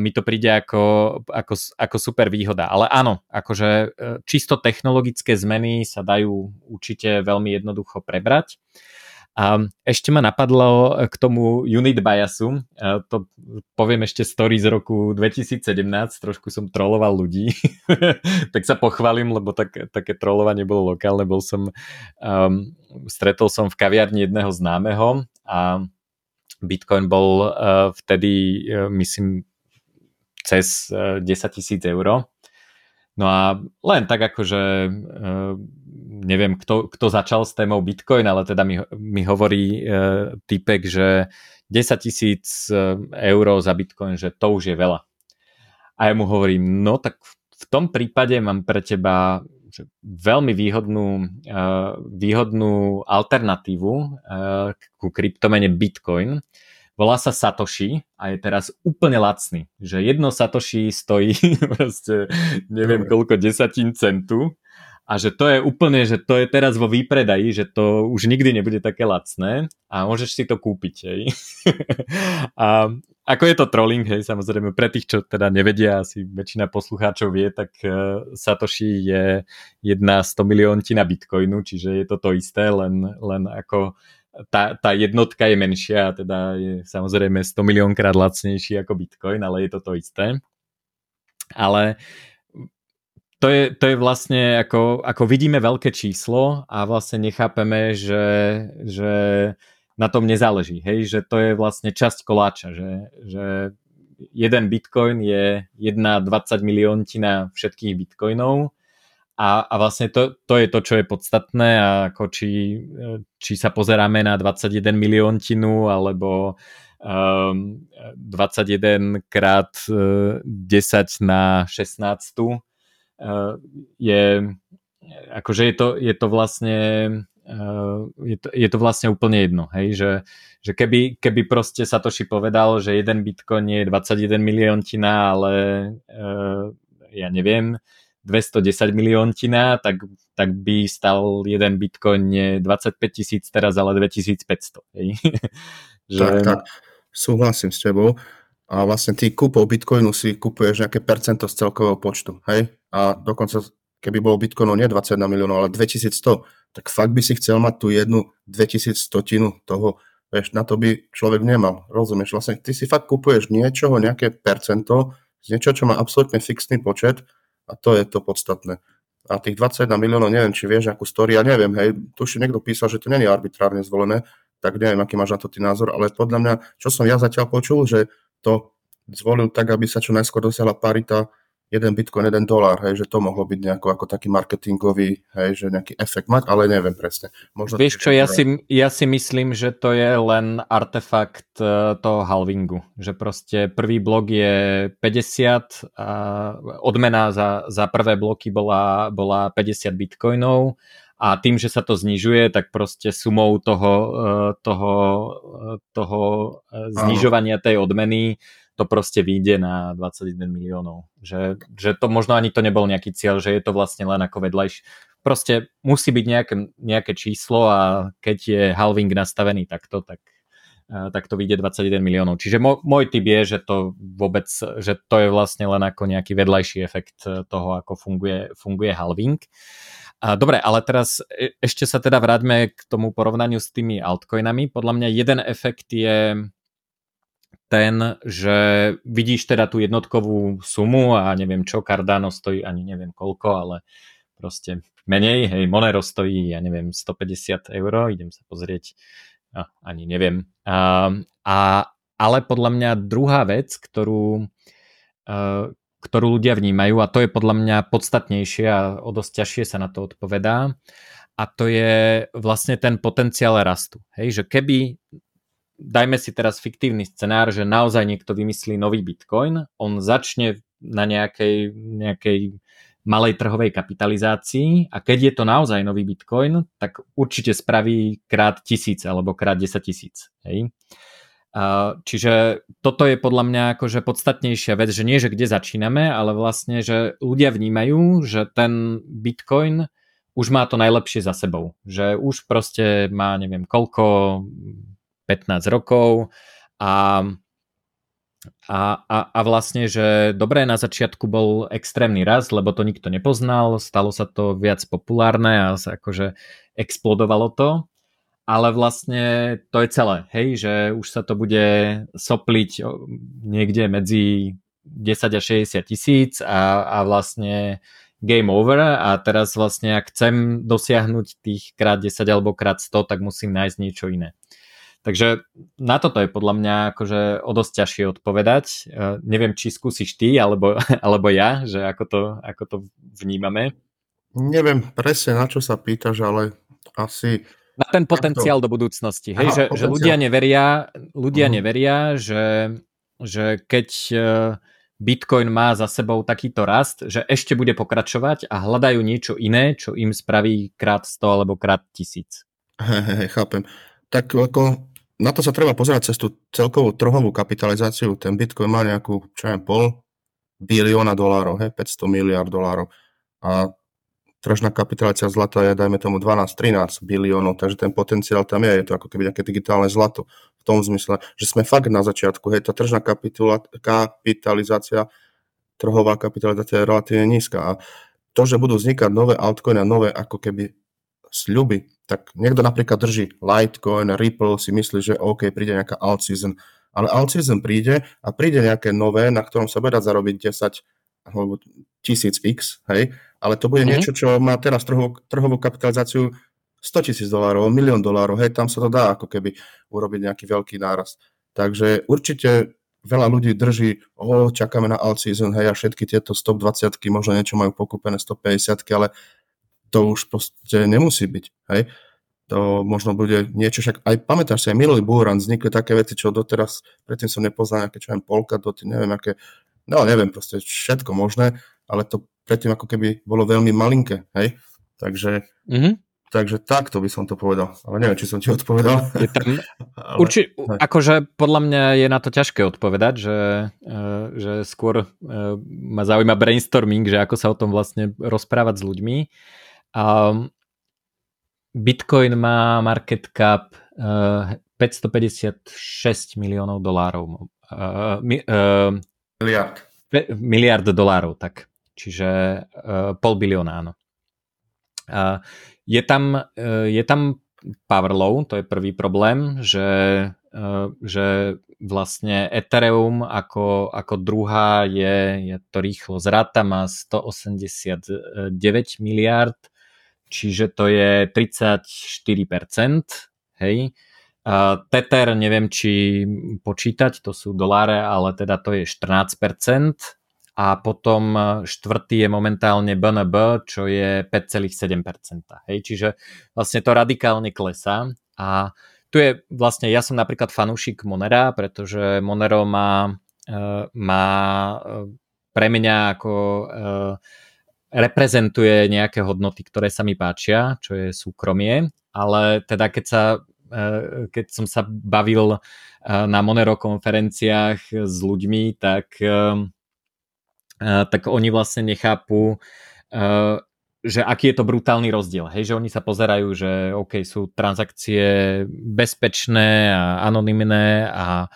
Mi to príde ako, ako, ako super výhoda. Ale áno, akože e, čisto technologické zmeny sa dajú určite veľmi jednoducho prebrať. A ešte ma napadlo k tomu unit biasu, a to poviem ešte story z roku 2017, trošku som troloval ľudí, tak sa pochválim, lebo tak, také trolovanie bolo lokálne, bol som, um, stretol som v kaviarni jedného známeho a Bitcoin bol uh, vtedy, uh, myslím, cez uh, 10 tisíc eur. No a len tak akože neviem, kto, kto začal s témou Bitcoin, ale teda mi, mi hovorí uh, typek, že 10 tisíc e, eur za Bitcoin, že to už je veľa. A ja mu hovorím, no tak v tom prípade mám pre teba že veľmi výhodnú, uh, výhodnú alternatívu uh, ku kryptomene Bitcoin. Volá sa Satoshi a je teraz úplne lacný. Že jedno Satoshi stojí proste neviem koľko desatín centu a že to je úplne, že to je teraz vo výpredaji, že to už nikdy nebude také lacné a môžeš si to kúpiť, hej. a ako je to trolling, hej, samozrejme, pre tých, čo teda nevedia, asi väčšina poslucháčov vie, tak uh, Satoshi je jedna 100 milióntina bitcoinu, čiže je to to isté, len, len ako tá, tá jednotka je menšia, teda je samozrejme 100 miliónkrát lacnejší ako bitcoin, ale je to to isté. Ale to je, to je vlastne ako, ako vidíme veľké číslo a vlastne nechápeme, že, že na tom nezáleží, hej, že to je vlastne časť koláča, že, že jeden bitcoin je jedna 20 milióntina všetkých bitcoinov a, a vlastne to, to je to, čo je podstatné a ako či, či sa pozeráme na 21 milióntinu alebo um, 21 krát 10 na 16 Eh, je akože je to, je to vlastne eh, je to, je to vlastne úplne jedno, hej, že, že keby, keby proste Satoshi povedal, že jeden bitcoin je 21 milióntina, ale ja neviem, 210 milióntina, tak, tak by stal jeden bitcoin nie 25 tisíc teraz, ale 2500. Hej. že... Tak, tak, súhlasím s tebou a vlastne ty kúpou Bitcoinu si kupuješ nejaké percento z celkového počtu, hej? A dokonca, keby bolo Bitcoinu nie 21 miliónov, ale 2100, tak fakt by si chcel mať tú jednu 2100 toho, vieš, na to by človek nemal, rozumieš? Vlastne ty si fakt kupuješ niečoho, nejaké percento z niečoho, čo má absolútne fixný počet a to je to podstatné. A tých 21 miliónov, neviem, či vieš akú story, ja neviem, hej, tuším, niekto písal, že to je arbitrárne zvolené, tak neviem, aký máš na to ty názor, ale podľa mňa, čo som ja zatiaľ počul, že to zvolil tak, aby sa čo najskôr dosiahla parita jeden bitcoin, jeden dolár, hej, že to mohlo byť nejako ako taký marketingový, hej, že nejaký efekt mať, ale neviem presne. Možno Vieš čo, ja si, ja si myslím, že to je len artefakt uh, toho halvingu, že proste prvý blok je 50 a odmena za, za prvé bloky bola, bola 50 bitcoinov a tým, že sa to znižuje, tak proste sumou toho, eh, toho, eh, toho znižovania tej odmeny to proste vyjde na 21 miliónov. Že, že to možno ani to nebol nejaký cieľ, že je to vlastne len ako vedľajš. Proste musí byť nejaké, nejaké číslo a keď je halving nastavený takto, tak, tak to vyjde 21 miliónov. Čiže môj, môj typ je, že to vôbec, že to je vlastne len ako nejaký vedľajší efekt toho, ako funguje, funguje halving. Dobre, ale teraz e, ešte sa teda vráťme k tomu porovnaniu s tými altcoinami. Podľa mňa jeden efekt je ten, že vidíš teda tú jednotkovú sumu a neviem čo, Cardano stojí ani neviem koľko, ale proste menej, hej, Monero stojí, ja neviem, 150 eur, idem sa pozrieť, a, ani neviem. A, a, ale podľa mňa druhá vec, ktorú, ktorú ľudia vnímajú a to je podľa mňa podstatnejšie a o dosť ťažšie sa na to odpovedá a to je vlastne ten potenciál rastu. Hej, že keby dajme si teraz fiktívny scenár, že naozaj niekto vymyslí nový Bitcoin, on začne na nejakej, nejakej malej trhovej kapitalizácii a keď je to naozaj nový Bitcoin, tak určite spraví krát tisíc alebo krát 10 tisíc. Hej. Čiže toto je podľa mňa akože podstatnejšia vec, že nie, že kde začíname, ale vlastne, že ľudia vnímajú, že ten Bitcoin už má to najlepšie za sebou. Že už proste má neviem koľko, 15 rokov a a, a, a vlastne, že dobré na začiatku bol extrémny rast, lebo to nikto nepoznal, stalo sa to viac populárne a sa akože explodovalo to, ale vlastne to je celé, hej, že už sa to bude sopliť niekde medzi 10 a 60 tisíc a, a vlastne game over a teraz vlastne ak chcem dosiahnuť tých krát 10 alebo krát 100, tak musím nájsť niečo iné. Takže na toto je podľa mňa akože o dosť ťažšie odpovedať. Uh, neviem, či skúsiš ty alebo, alebo ja, že ako to, ako to vnímame. Neviem presne, na čo sa pýtaš, ale asi... Na ten potenciál to... do budúcnosti. Hej, Aha, že, že ľudia neveria, ľudia uh-huh. neveria, že, že keď e, Bitcoin má za sebou takýto rast, že ešte bude pokračovať a hľadajú niečo iné, čo im spraví krát 100 alebo krát 1000. Hej, hej, chápem. Tak ako na to sa treba pozerať cez tú celkovú trhovú kapitalizáciu. Ten Bitcoin má nejakú, čo je pol bilióna dolárov, he, 500 miliard dolárov. A tržná kapitalizácia zlata je, dajme tomu, 12-13 biliónov, takže ten potenciál tam je, je to ako keby nejaké digitálne zlato. V tom zmysle, že sme fakt na začiatku, hej, tá tržná kapitalizácia, trhová kapitalizácia je relatívne nízka. A to, že budú vznikať nové altcoiny a nové ako keby sľuby, tak niekto napríklad drží Litecoin, Ripple, si myslí, že OK, príde nejaká alt season, ale alt season príde a príde nejaké nové, na ktorom sa bude zarobiť 10 alebo 1000x, hej, ale to bude mm-hmm. niečo, čo má teraz trhovú, trhovú kapitalizáciu 100 tisíc dolárov, milión dolárov, hej, tam sa to dá ako keby urobiť nejaký veľký náraz. Takže určite veľa ľudí drží, o, čakáme na alt season, hej, a všetky tieto 120 možno niečo majú pokúpené 150 ale to už proste nemusí byť. Hej? To možno bude niečo, však aj pamätáš si, aj minulý búran vznikli také veci, čo doteraz, predtým som nepoznal, nejaké čo aj polka, doty, neviem, aké, no neviem, proste všetko možné, ale to predtým ako keby bolo veľmi malinké, hej? Takže, mm-hmm. takže takto by som to povedal. Ale neviem, či som ti odpovedal. Je tam, ale, urči, akože podľa mňa je na to ťažké odpovedať, že, uh, že skôr uh, ma zaujíma brainstorming, že ako sa o tom vlastne rozprávať s ľuďmi. Um, Bitcoin má market cap uh, 556 miliónov dolárov. Uh, mi, uh, miliard. Pe, miliard dolárov, tak. Čiže uh, pol bilióna, áno. Uh, je, tam, uh, je tam power low, to je prvý problém, že, uh, že vlastne Ethereum ako, ako druhá je, je to rýchlo zráta, má 189 miliard čiže to je 34%, hej. Uh, Tether neviem, či počítať, to sú doláre, ale teda to je 14%. A potom štvrtý je momentálne BNB, čo je 5,7%. Hej, čiže vlastne to radikálne klesá. A tu je vlastne, ja som napríklad fanúšik Monera, pretože Monero má, uh, má uh, pre mňa ako uh, reprezentuje nejaké hodnoty, ktoré sa mi páčia, čo je súkromie, ale teda keď sa e, keď som sa bavil e, na Monero konferenciách s ľuďmi, tak, e, tak oni vlastne nechápu, že aký je to brutálny rozdiel. Hej, že oni sa pozerajú, že OK, sú transakcie bezpečné a anonymné a,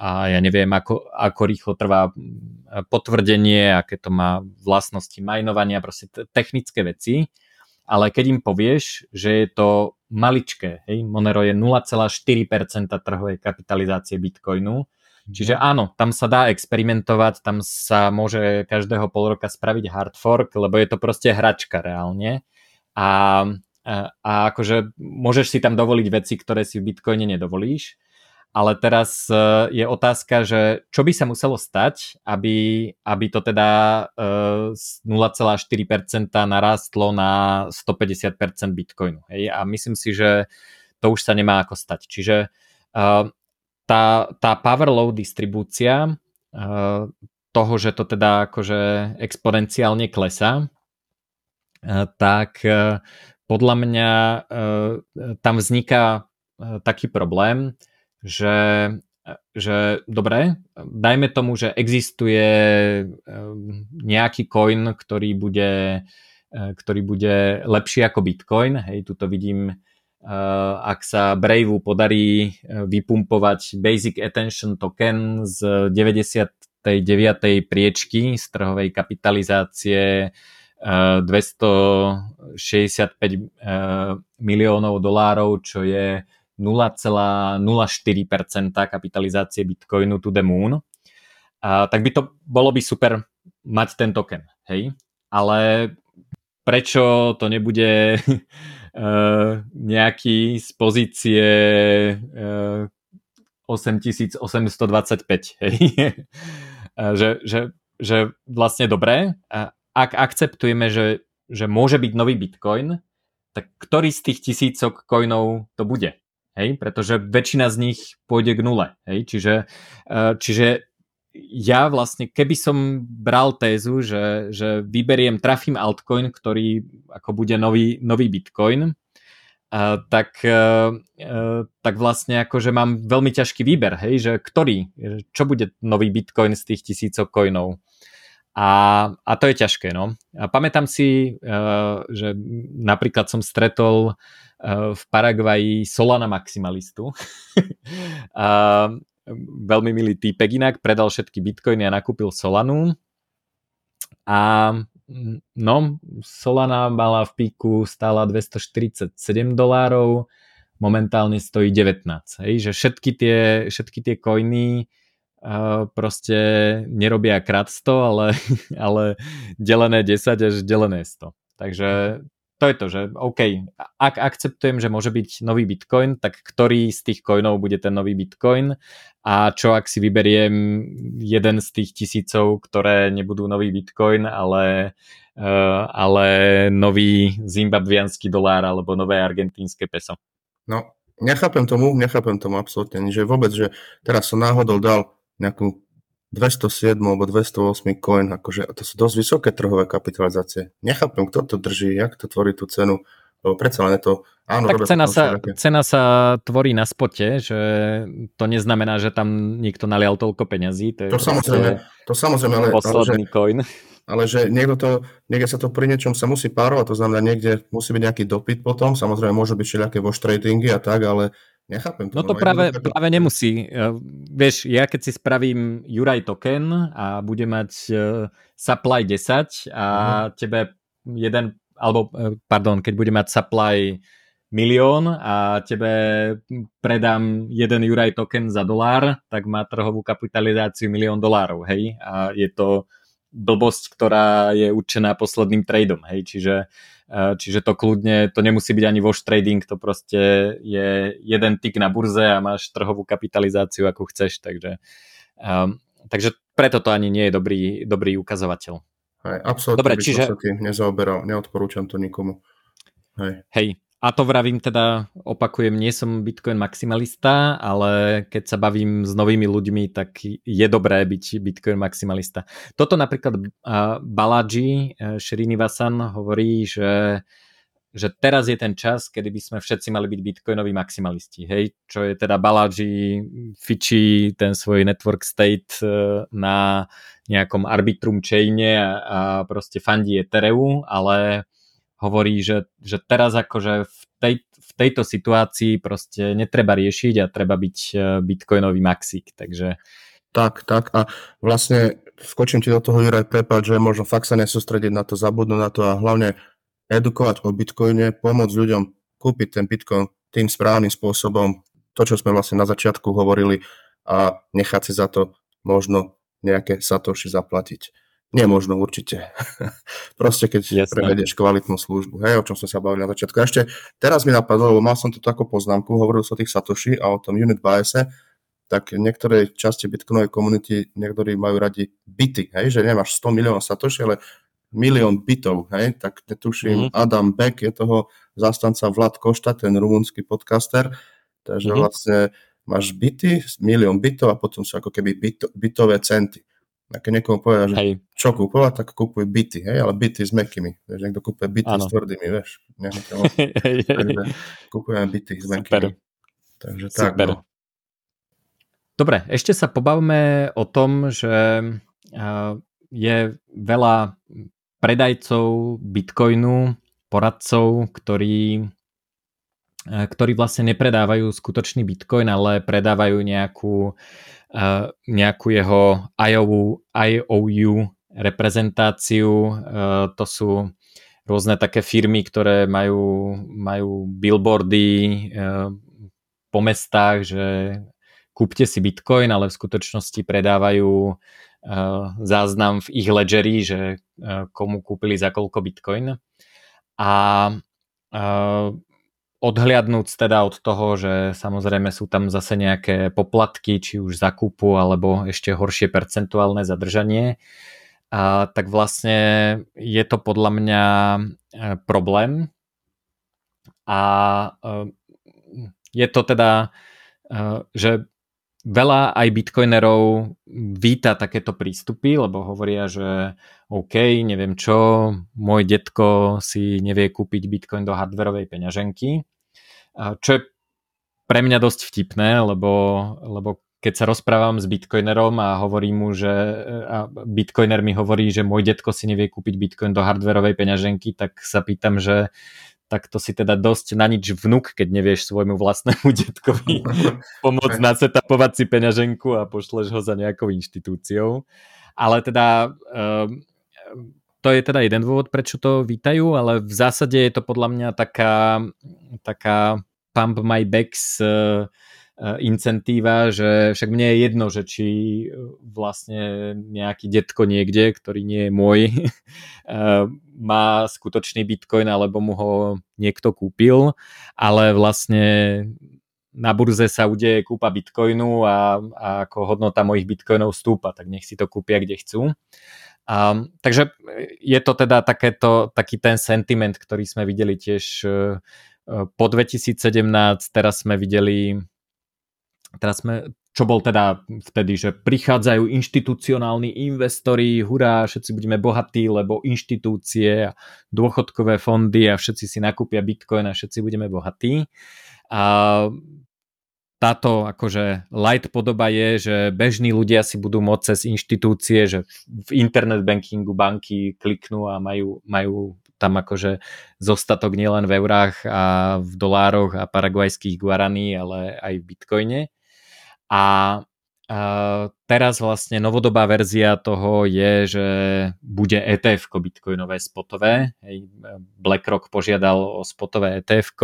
a ja neviem, ako, ako rýchlo trvá potvrdenie, aké to má vlastnosti majnovania, proste technické veci, ale keď im povieš, že je to maličké, hej, Monero je 0,4% trhovej kapitalizácie Bitcoinu, čiže áno, tam sa dá experimentovať, tam sa môže každého pol roka spraviť hard fork, lebo je to proste hračka reálne a, a, a akože môžeš si tam dovoliť veci, ktoré si v Bitcoine nedovolíš, ale teraz e, je otázka, že čo by sa muselo stať, aby, aby to teda z 0,4% narastlo na 150% Bitcoinu. Hej? A myslím si, že to už sa nemá ako stať. Čiže e, tá, tá power low distribúcia e, toho, že to teda akože exponenciálne klesá, tak podľa mňa tam vzniká taký problém, že, že dobre, dajme tomu, že existuje nejaký coin, ktorý bude ktorý bude lepší ako Bitcoin. Hej, tuto vidím, ak sa Braveu podarí vypumpovať Basic Attention Token z 99. priečky z trhovej kapitalizácie 265 miliónov dolárov, čo je 0,04% kapitalizácie Bitcoinu to the moon, tak by to bolo by super mať ten token, hej? Ale prečo to nebude nejaký z pozície uh, 8825, hej? že, že, že vlastne dobré, ak akceptujeme, že, že môže byť nový Bitcoin, tak ktorý z tých tisícok coinov to bude? Hej? Pretože väčšina z nich pôjde k nule. Hej? Čiže, uh, čiže ja vlastne, keby som bral tézu, že, že vyberiem, trafím altcoin, ktorý ako bude nový, nový bitcoin, uh, tak, uh, tak vlastne akože mám veľmi ťažký výber, hej, že ktorý, čo bude nový bitcoin z tých tisícok coinov. A, a to je ťažké, no. A pamätám si, uh, že napríklad som stretol uh, v Paraguaji Solana maximalistu. a, veľmi milý týpek inak, predal všetky bitcoiny a nakúpil Solanu. A no, Solana mala v píku stála 247 dolárov, momentálne stojí 19. Hej, že všetky tie, všetky tie coiny uh, proste nerobia krát 100, ale, ale delené 10 až delené 100. Takže to je to, že OK, ak akceptujem, že môže byť nový Bitcoin, tak ktorý z tých coinov bude ten nový Bitcoin a čo ak si vyberiem jeden z tých tisícov, ktoré nebudú nový Bitcoin, ale, uh, ale nový zimbabvianský dolár alebo nové argentínske peso. No, nechápem tomu, nechápem tomu absolútne, že vôbec, že teraz som náhodou dal nejakú 207 alebo 208 coin, akože to sú dosť vysoké trhové kapitalizácie. Nechápem, kto to drží, jak to tvorí tú cenu, lebo predsa len je to... Áno, tak cena sa, cena sa tvorí na spote, že to neznamená, že tam niekto nalial toľko peňazí. To, je to samozrejme, to samozrejme, ale, posledný ale, že, coin. Ale že niekto to, niekde sa to pri niečom sa musí párovať, to znamená, niekde musí byť nejaký dopyt potom, samozrejme môžu byť všelijaké wash tradingy a tak, ale Nechápem to. No to práve, to... práve nemusí. Vieš, ja keď si spravím Juraj token a budem mať uh, supply 10 a uh-huh. tebe jeden, alebo uh, pardon, keď budem mať supply milión a tebe predám jeden Juraj token za dolár, tak má trhovú kapitalizáciu milión dolárov, hej? A je to blbosť, ktorá je určená posledným tradeom, hej? Čiže Eh, čiže to kľudne, to nemusí byť ani wash trading, to proste je jeden tik na burze a máš trhovú kapitalizáciu, ako chceš, takže, um, takže preto to ani nie je dobrý, dobrý ukazovateľ. Hej, absolútne Dobre, by čiže... som sa tým nezaoberal, neodporúčam to nikomu. Hej. Hej, a to vravím teda, opakujem, nie som Bitcoin maximalista, ale keď sa bavím s novými ľuďmi, tak je dobré byť Bitcoin maximalista. Toto napríklad Balaji uh, Srinivasan hovorí, že, že teraz je ten čas, kedy by sme všetci mali byť Bitcoinoví maximalisti. Hej? Čo je teda Balaji fičí ten svoj network state uh, na nejakom arbitrum chaine a, a proste fandí Ethereum, ale hovorí, že, že teraz akože v, tej, v tejto situácii proste netreba riešiť a treba byť e, bitcoinový maxík, takže... Tak, tak a vlastne skočím ti do toho, Juraj, prepáč, že možno fakt sa nesústrediť na to, zabudnúť na to a hlavne edukovať o bitcoine, pomôcť ľuďom kúpiť ten bitcoin tým správnym spôsobom, to, čo sme vlastne na začiatku hovorili a nechať si za to možno nejaké satoši zaplatiť. Nie možno, určite. Proste keď Jasne. prevedieš kvalitnú službu. Hej, o čom som sa bavil na začiatku. A ešte teraz mi napadlo, lebo mal som tu takú poznámku, hovoril som o tých Satoshi a o tom unit biase, tak niektoré časti Bitcoinovej komunity, niektorí majú radi byty, hej, že nemáš 100 miliónov Satoshi, ale milión bytov, hej, tak netuším, mm-hmm. Adam Beck je toho zastanca Vlad Košta, ten rumúnsky podcaster, takže mm-hmm. vlastne máš byty, milión bytov a potom sú ako keby byto, bytové centy. A keď niekomu povedal, že hej. čo kúpovať, tak kúpuj byty, hej, ale byty s mekými. Vieš, niekto kúpuje byty ano. s tvrdými, vieš. Kúpujeme byty s mekými. Takže tak, Super. No. Dobre, ešte sa pobavme o tom, že je veľa predajcov bitcoinu, poradcov, ktorí ktorí vlastne nepredávajú skutočný bitcoin, ale predávajú nejakú, nejakú jeho IOU, IOU reprezentáciu. To sú rôzne také firmy, ktoré majú, majú billboardy po mestách, že kúpte si bitcoin, ale v skutočnosti predávajú záznam v ich ledgeri, že komu kúpili za koľko bitcoin. A odhliadnúť teda od toho, že samozrejme sú tam zase nejaké poplatky, či už zakúpu, alebo ešte horšie percentuálne zadržanie, a, tak vlastne je to podľa mňa e, problém. A e, je to teda, e, že veľa aj bitcoinerov víta takéto prístupy, lebo hovoria, že OK, neviem čo, môj detko si nevie kúpiť bitcoin do hardverovej peňaženky, čo je pre mňa dosť vtipné, lebo, lebo keď sa rozprávam s bitcoinerom a hovorím mu, že a bitcoiner mi hovorí, že môj detko si nevie kúpiť bitcoin do hardverovej peňaženky, tak sa pýtam, že tak to si teda dosť na nič vnúk, keď nevieš svojmu vlastnému detkovi pomôcť nacetapovať si peňaženku a pošleš ho za nejakou inštitúciou. Ale teda um, to je teda jeden dôvod, prečo to vítajú, ale v zásade je to podľa mňa taká, taká pump my bags uh, incentíva, že však mne je jedno, že či vlastne nejaký detko niekde, ktorý nie je môj, má skutočný bitcoin alebo mu ho niekto kúpil, ale vlastne na burze sa udeje kúpa bitcoinu a, a ako hodnota mojich bitcoinov stúpa, tak nech si to kúpia kde chcú. Um, takže je to teda takéto, taký ten sentiment, ktorý sme videli tiež uh, po 2017, teraz sme videli teraz sme čo bol teda vtedy, že prichádzajú inštitucionálni investori, hurá, všetci budeme bohatí, lebo inštitúcie a dôchodkové fondy a všetci si nakúpia bitcoin a všetci budeme bohatí. A táto akože light podoba je, že bežní ľudia si budú môcť cez inštitúcie, že v internet bankingu banky kliknú a majú, majú tam akože zostatok nielen v eurách a v dolároch a paraguajských guaraní, ale aj v bitcoine a teraz vlastne novodobá verzia toho je, že bude ETF bitcoinové spotové. BlackRock požiadal o spotové ETF.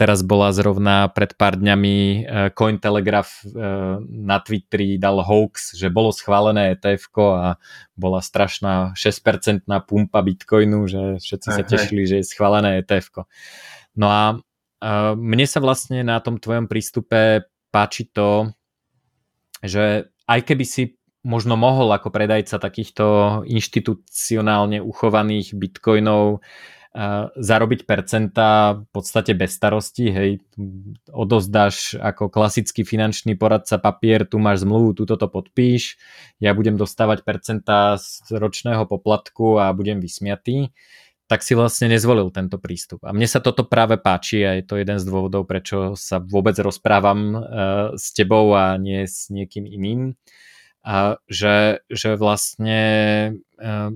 Teraz bola zrovna pred pár dňami e, Cointelegraph e, na Twitteri dal hoax, že bolo schválené ETF a bola strašná 6% pumpa bitcoinu, že všetci sa tešili, že je schválené ETF. No a mne sa vlastne na tom tvojom prístupe páči to, že aj keby si možno mohol ako predajca takýchto inštitucionálne uchovaných bitcoinov zarobiť percenta v podstate bez starosti, hej, odozdáš ako klasický finančný poradca papier, tu máš zmluvu, tu toto podpíš, ja budem dostávať percenta z ročného poplatku a budem vysmiatý tak si vlastne nezvolil tento prístup. A mne sa toto práve páči a je to jeden z dôvodov, prečo sa vôbec rozprávam uh, s tebou a nie s niekým iným. A že, že vlastne uh,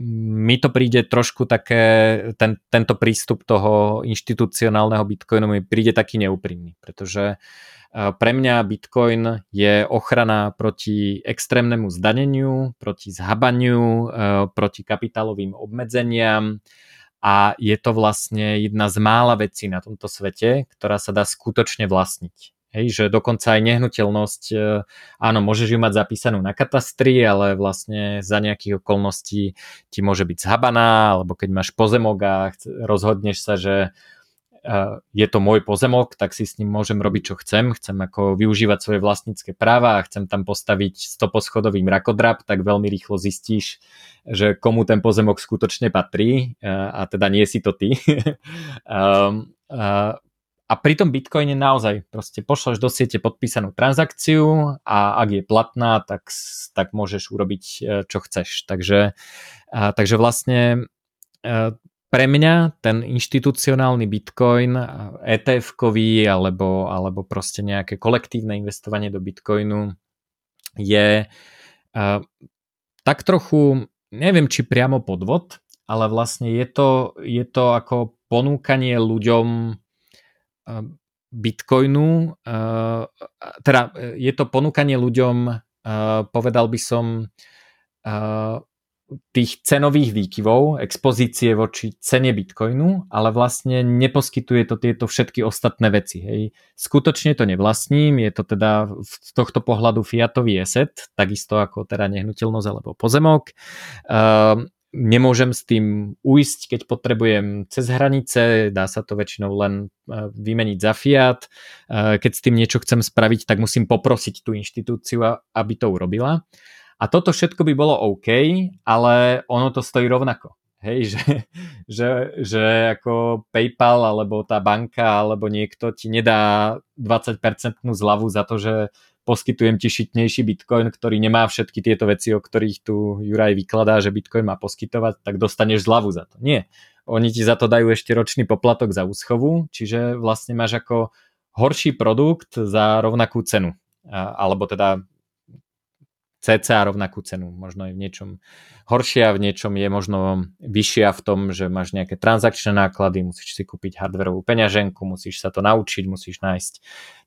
mi to príde trošku také, ten, tento prístup toho inštitucionálneho bitcoinu mi príde taký neúprimný, pretože pre mňa Bitcoin je ochrana proti extrémnemu zdaneniu, proti zhabaniu, e, proti kapitálovým obmedzeniam a je to vlastne jedna z mála vecí na tomto svete, ktorá sa dá skutočne vlastniť. Hej, že dokonca aj nehnuteľnosť, e, áno, môžeš ju mať zapísanú na katastri, ale vlastne za nejakých okolností ti môže byť zhabaná, alebo keď máš pozemok a rozhodneš sa, že je to môj pozemok, tak si s ním môžem robiť, čo chcem. Chcem ako využívať svoje vlastnícke práva a chcem tam postaviť stoposchodový mrakodrap, tak veľmi rýchlo zistíš, že komu ten pozemok skutočne patrí a teda nie si to ty. A pri tom Bitcoine naozaj proste pošleš do siete podpísanú transakciu a ak je platná, tak, tak môžeš urobiť, e, čo chceš. Takže, takže vlastne e, pre mňa ten inštitucionálny bitcoin, ETF-kový alebo, alebo proste nejaké kolektívne investovanie do bitcoinu je uh, tak trochu neviem, či priamo podvod, ale vlastne je to, je to ako ponúkanie ľuďom Bitcoinu, teda je to ponúkanie ľuďom, povedal by som, tých cenových výkyvov, expozície voči cene Bitcoinu, ale vlastne neposkytuje to tieto všetky ostatné veci. Hej. Skutočne to nevlastním, je to teda z tohto pohľadu fiatový asset, takisto ako teda nehnuteľnosť alebo pozemok. Nemôžem s tým uísť, keď potrebujem cez hranice, dá sa to väčšinou len ehm, vymeniť za fiat. Uh, keď s tým niečo chcem spraviť, tak musím poprosiť tú inštitúciu, aby to urobila. A toto všetko by bolo OK, ale ono to stojí rovnako. Hej, že, že, že ako PayPal alebo tá banka alebo niekto ti nedá 20% zľavu za to, že poskytujem ti šitnejší Bitcoin, ktorý nemá všetky tieto veci, o ktorých tu Juraj vykladá, že Bitcoin má poskytovať, tak dostaneš zľavu za to. Nie. Oni ti za to dajú ešte ročný poplatok za úschovu, čiže vlastne máš ako horší produkt za rovnakú cenu. Alebo teda cca rovnakú cenu, možno aj v niečom horšia, v niečom je možno vyššia v tom, že máš nejaké transakčné náklady, musíš si kúpiť hardverovú peňaženku, musíš sa to naučiť, musíš nájsť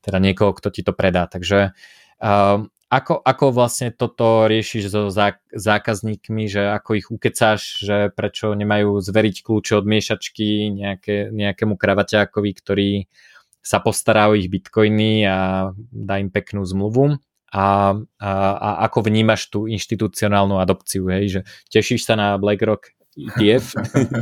teda niekoho, kto ti to predá. Takže uh, ako, ako vlastne toto riešiš so zákazníkmi, že ako ich ukecáš, že prečo nemajú zveriť kľúče od miešačky nejaké, nejakému kravaťákovi, ktorý sa postará o ich bitcoiny a dá im peknú zmluvu a, a, a ako vnímaš tú inštitucionálnu adopciu, hej, že tešíš sa na BlackRock ETF?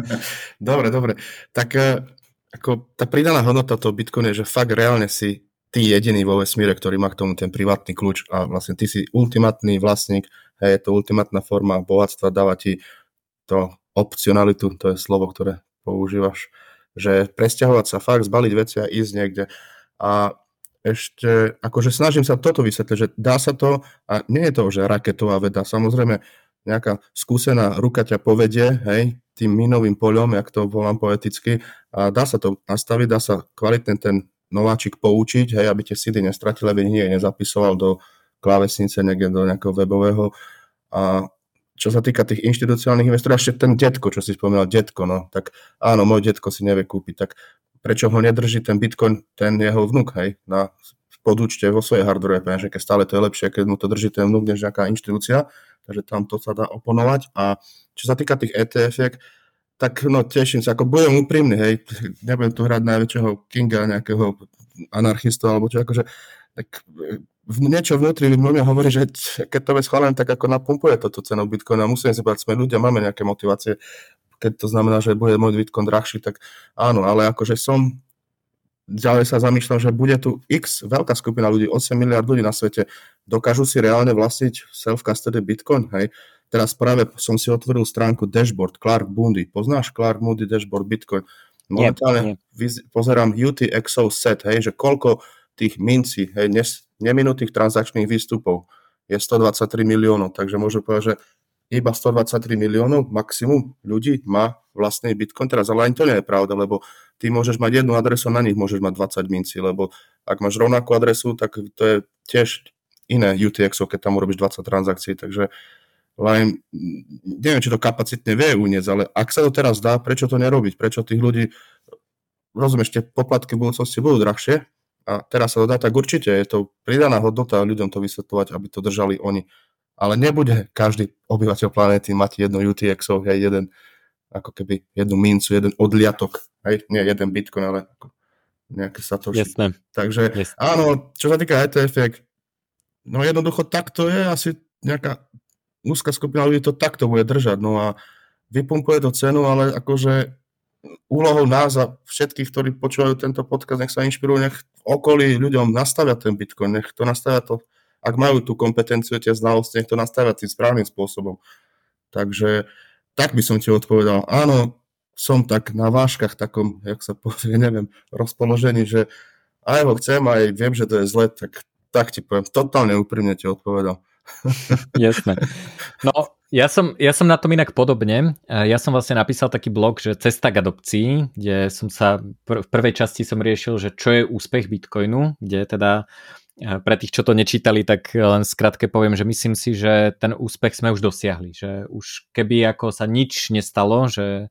dobre, dobre. Tak e, ako tá pridaná hodnota toho Bitcoinu je, že fakt reálne si ty jediný vo vesmíre, ktorý má k tomu ten privátny kľúč a vlastne ty si ultimátny vlastník, hej, je to ultimátna forma bohatstva, dáva ti to opcionalitu, to je slovo, ktoré používaš, že presťahovať sa fakt, zbaliť veci a ísť niekde. A ešte, akože snažím sa toto vysvetliť, že dá sa to, a nie je to, že raketová veda, samozrejme nejaká skúsená ruka ťa povedie, hej, tým minovým poľom, jak to volám poeticky, a dá sa to nastaviť, dá sa kvalitne ten nováčik poučiť, hej, aby tie sidy nestratili, aby nie nezapisoval do klávesnice, niekde do nejakého webového. A čo sa týka tých inštitucionálnych investorov, ešte ten detko, čo si spomínal, detko, no, tak áno, môj detko si nevie kúpiť, tak prečo ho nedrží ten Bitcoin, ten jeho vnúk, hej, na podúčte vo svojej hardware peňaženke. Stále to je lepšie, keď mu to drží ten vnúk, než nejaká inštitúcia, takže tam to sa dá oponovať. A čo sa týka tých etf tak no teším sa, ako budem úprimný, hej, nebudem tu hrať najväčšieho kinga, nejakého anarchistu, alebo čo, akože, tak v niečo vnútri mňa hovorí, že keď to je schválené, tak ako napumpuje toto cenou Bitcoina. Musíme si povedať, sme ľudia, máme nejaké motivácie keď to znamená, že bude môj Bitcoin drahší, tak áno, ale akože som ďalej sa zamýšľam, že bude tu x veľká skupina ľudí, 8 miliard ľudí na svete, dokážu si reálne vlastniť self-custody Bitcoin, hej. Teraz práve som si otvoril stránku Dashboard Clark Bundy. Poznáš Clark Bundy Dashboard Bitcoin? Momentálne yep, pozerám UTXO set, hej, že koľko tých mincí, hej, neminutých transakčných výstupov je 123 miliónov, takže môžem povedať, že iba 123 miliónov maximum ľudí má vlastný Bitcoin teraz, ale ani to nie je pravda, lebo ty môžeš mať jednu adresu, na nich môžeš mať 20 mincí, lebo ak máš rovnakú adresu, tak to je tiež iné UTX, keď tam urobíš 20 transakcií, takže len neviem, či to kapacitne vie uniesť, ale ak sa to teraz dá, prečo to nerobiť? Prečo tých ľudí, rozumieš, tie poplatky v budúcnosti budú drahšie? A teraz sa to dá, tak určite je to pridaná hodnota ľuďom to vysvetľovať, aby to držali oni ale nebude každý obyvateľ planéty mať jedno UTXO, hej, jeden, ako keby jednu mincu, jeden odliatok, hej, nie jeden Bitcoin, ale ako nejaké satoshi. Jasné. Takže Jasné. áno, čo sa týka ETF, no jednoducho takto je asi nejaká úzka skupina ľudí to takto bude držať, no a vypumpuje to cenu, ale akože úlohou nás a všetkých, ktorí počúvajú tento podcast, nech sa inšpirujú, nech v okolí ľuďom nastavia ten Bitcoin, nech to nastavia to ak majú tú kompetenciu, tie znalosti, nech to nastavia tým správnym spôsobom. Takže tak by som ti odpovedal. Áno, som tak na váškach takom, jak sa povie, neviem, rozpoložení, že aj ho chcem, aj viem, že to je zle, tak, tak ti poviem, totálne úprimne ti odpovedal. Jasné. No, ja som, ja som na tom inak podobne. Ja som vlastne napísal taký blog, že cesta k adopcii, kde som sa, v prvej časti som riešil, že čo je úspech Bitcoinu, kde teda pre tých, čo to nečítali, tak len skratke poviem, že myslím si, že ten úspech sme už dosiahli, že už keby ako sa nič nestalo, že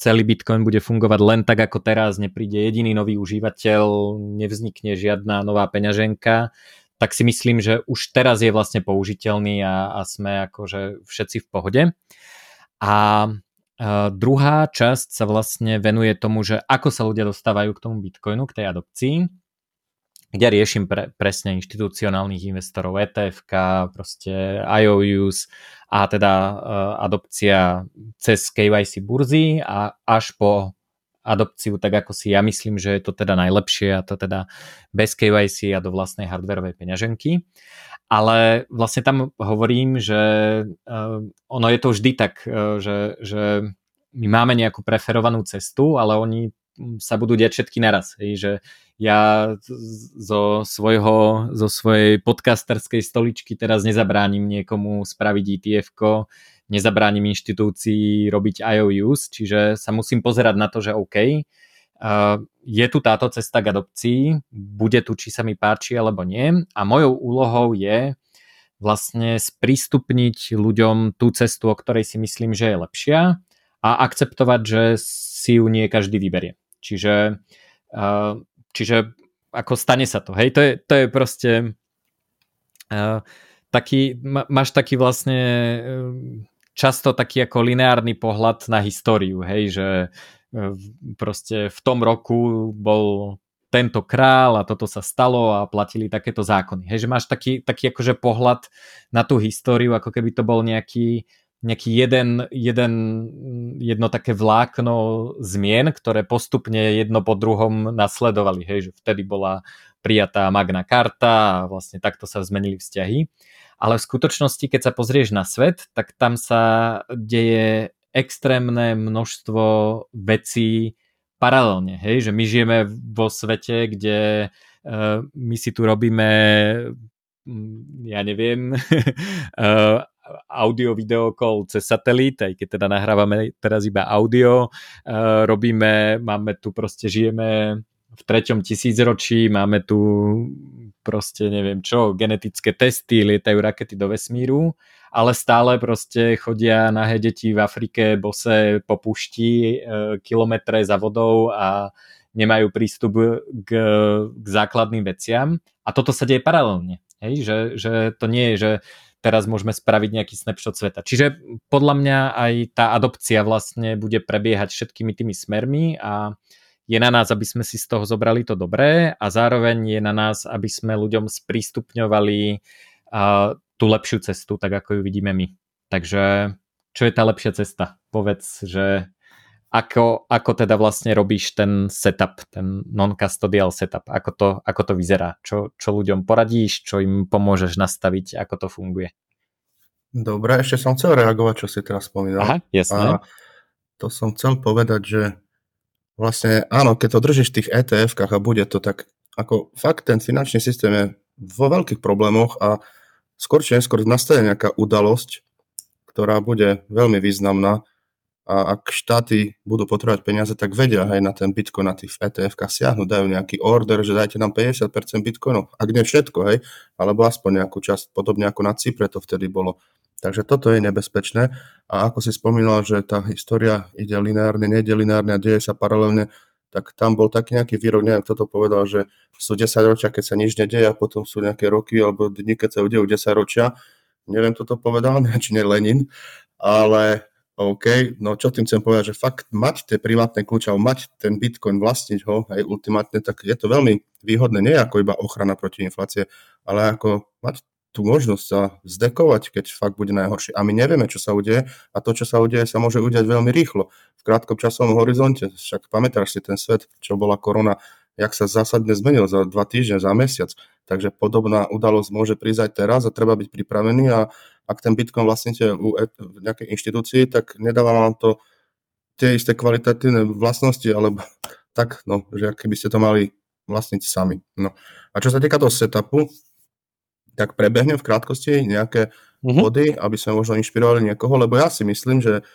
celý Bitcoin bude fungovať len tak ako teraz, nepríde jediný nový užívateľ, nevznikne žiadna nová peňaženka, tak si myslím, že už teraz je vlastne použiteľný a, a sme akože všetci v pohode. A a druhá časť sa vlastne venuje tomu, že ako sa ľudia dostávajú k tomu Bitcoinu, k tej adopcii, kde riešim pre, presne inštitucionálnych investorov, ETF, proste IOUs a teda uh, adopcia cez KYC burzy a až po adopciu, tak ako si ja myslím, že je to teda najlepšie a to teda bez KYC a do vlastnej hardwareovej peňaženky. Ale vlastne tam hovorím, že uh, ono je to vždy tak, uh, že, že my máme nejakú preferovanú cestu, ale oni sa budú diať všetky naraz. Hej, že ja zo, svojho, zo svojej podcasterskej stoličky teraz nezabránim niekomu spraviť etf nezabránim inštitúcii robiť IOUs, čiže sa musím pozerať na to, že OK, je tu táto cesta k adopcii, bude tu, či sa mi páči alebo nie a mojou úlohou je vlastne sprístupniť ľuďom tú cestu, o ktorej si myslím, že je lepšia a akceptovať, že si ju nie každý vyberie. Čiže, čiže ako stane sa to, hej, to je, to je proste taký, máš taký vlastne často taký ako lineárny pohľad na históriu, hej, že e, proste v tom roku bol tento král a toto sa stalo a platili takéto zákony. Hej, že máš taký, taký akože pohľad na tú históriu, ako keby to bol nejaký, nejaký jeden, jeden, jedno také vlákno zmien, ktoré postupne jedno po druhom nasledovali. Hej, že vtedy bola prijatá Magna Carta a vlastne takto sa zmenili vzťahy ale v skutočnosti, keď sa pozrieš na svet, tak tam sa deje extrémne množstvo vecí paralelne, hej, že my žijeme vo svete, kde uh, my si tu robíme ja neviem, uh, audio video call cez satelit, aj keď teda nahrávame teraz iba audio, uh, robíme, máme tu proste, žijeme v treťom tisícročí, máme tu proste neviem čo, genetické testy, lietajú rakety do vesmíru, ale stále proste chodia nahé deti v Afrike bose po pušti e, kilometre za vodou a nemajú prístup k, k základným veciam. A toto sa deje paralelne. Hej? Že, že to nie je, že teraz môžeme spraviť nejaký snapshot sveta. Čiže podľa mňa aj tá adopcia vlastne bude prebiehať všetkými tými smermi a je na nás, aby sme si z toho zobrali to dobré a zároveň je na nás, aby sme ľuďom sprístupňovali uh, tú lepšiu cestu, tak ako ju vidíme my. Takže čo je tá lepšia cesta? Povedz, že ako, ako teda vlastne robíš ten setup, ten non-custodial setup, ako to, ako to vyzerá, čo, čo ľuďom poradíš, čo im pomôžeš nastaviť, ako to funguje. Dobre, ešte som chcel reagovať, čo si teraz spomínal. Aha, jasné. A to som chcel povedať, že vlastne áno, keď to držíš v tých ETF-kách a bude to tak, ako fakt ten finančný systém je vo veľkých problémoch a skôr či neskôr nastane nejaká udalosť, ktorá bude veľmi významná a ak štáty budú potrebovať peniaze, tak vedia aj na ten Bitcoin na tých ETF-kách siahnuť, dajú nejaký order, že dajte nám 50% Bitcoinov, ak nie všetko, hej, alebo aspoň nejakú časť, podobne ako na Cypre to vtedy bolo. Takže toto je nebezpečné a ako si spomínal, že tá história ide lineárne, nejde lineárne a deje sa paralelne, tak tam bol taký nejaký výrok, neviem, kto to povedal, že sú 10 ročia, keď sa nič nedeje a potom sú nejaké roky alebo dni, keď sa udejú 10 ročia. Neviem, kto to povedal, neviem, či nie Lenin, ale OK, no čo tým chcem povedať, že fakt mať tie privátne kľúče, mať ten Bitcoin, vlastniť ho, aj ultimátne, tak je to veľmi výhodné, nie ako iba ochrana proti inflácie, ale ako mať tú možnosť sa zdekovať, keď fakt bude najhoršie. A my nevieme, čo sa udeje a to, čo sa udeje, sa môže udiať veľmi rýchlo, v krátkom časovom horizonte. Však pamätáš si ten svet, čo bola korona, jak sa zásadne zmenil za dva týždne, za mesiac. Takže podobná udalosť môže prísť aj teraz a treba byť pripravený a ak ten Bitcoin vlastníte u e, v nejakej inštitúcii, tak nedáva vám to tie isté kvalitatívne vlastnosti, alebo tak, no, že keby ste to mali vlastniť sami. No. A čo sa týka toho setupu, tak prebehnem v krátkosti nejaké uh-huh. body, aby sme možno inšpirovali niekoho, lebo ja si myslím, že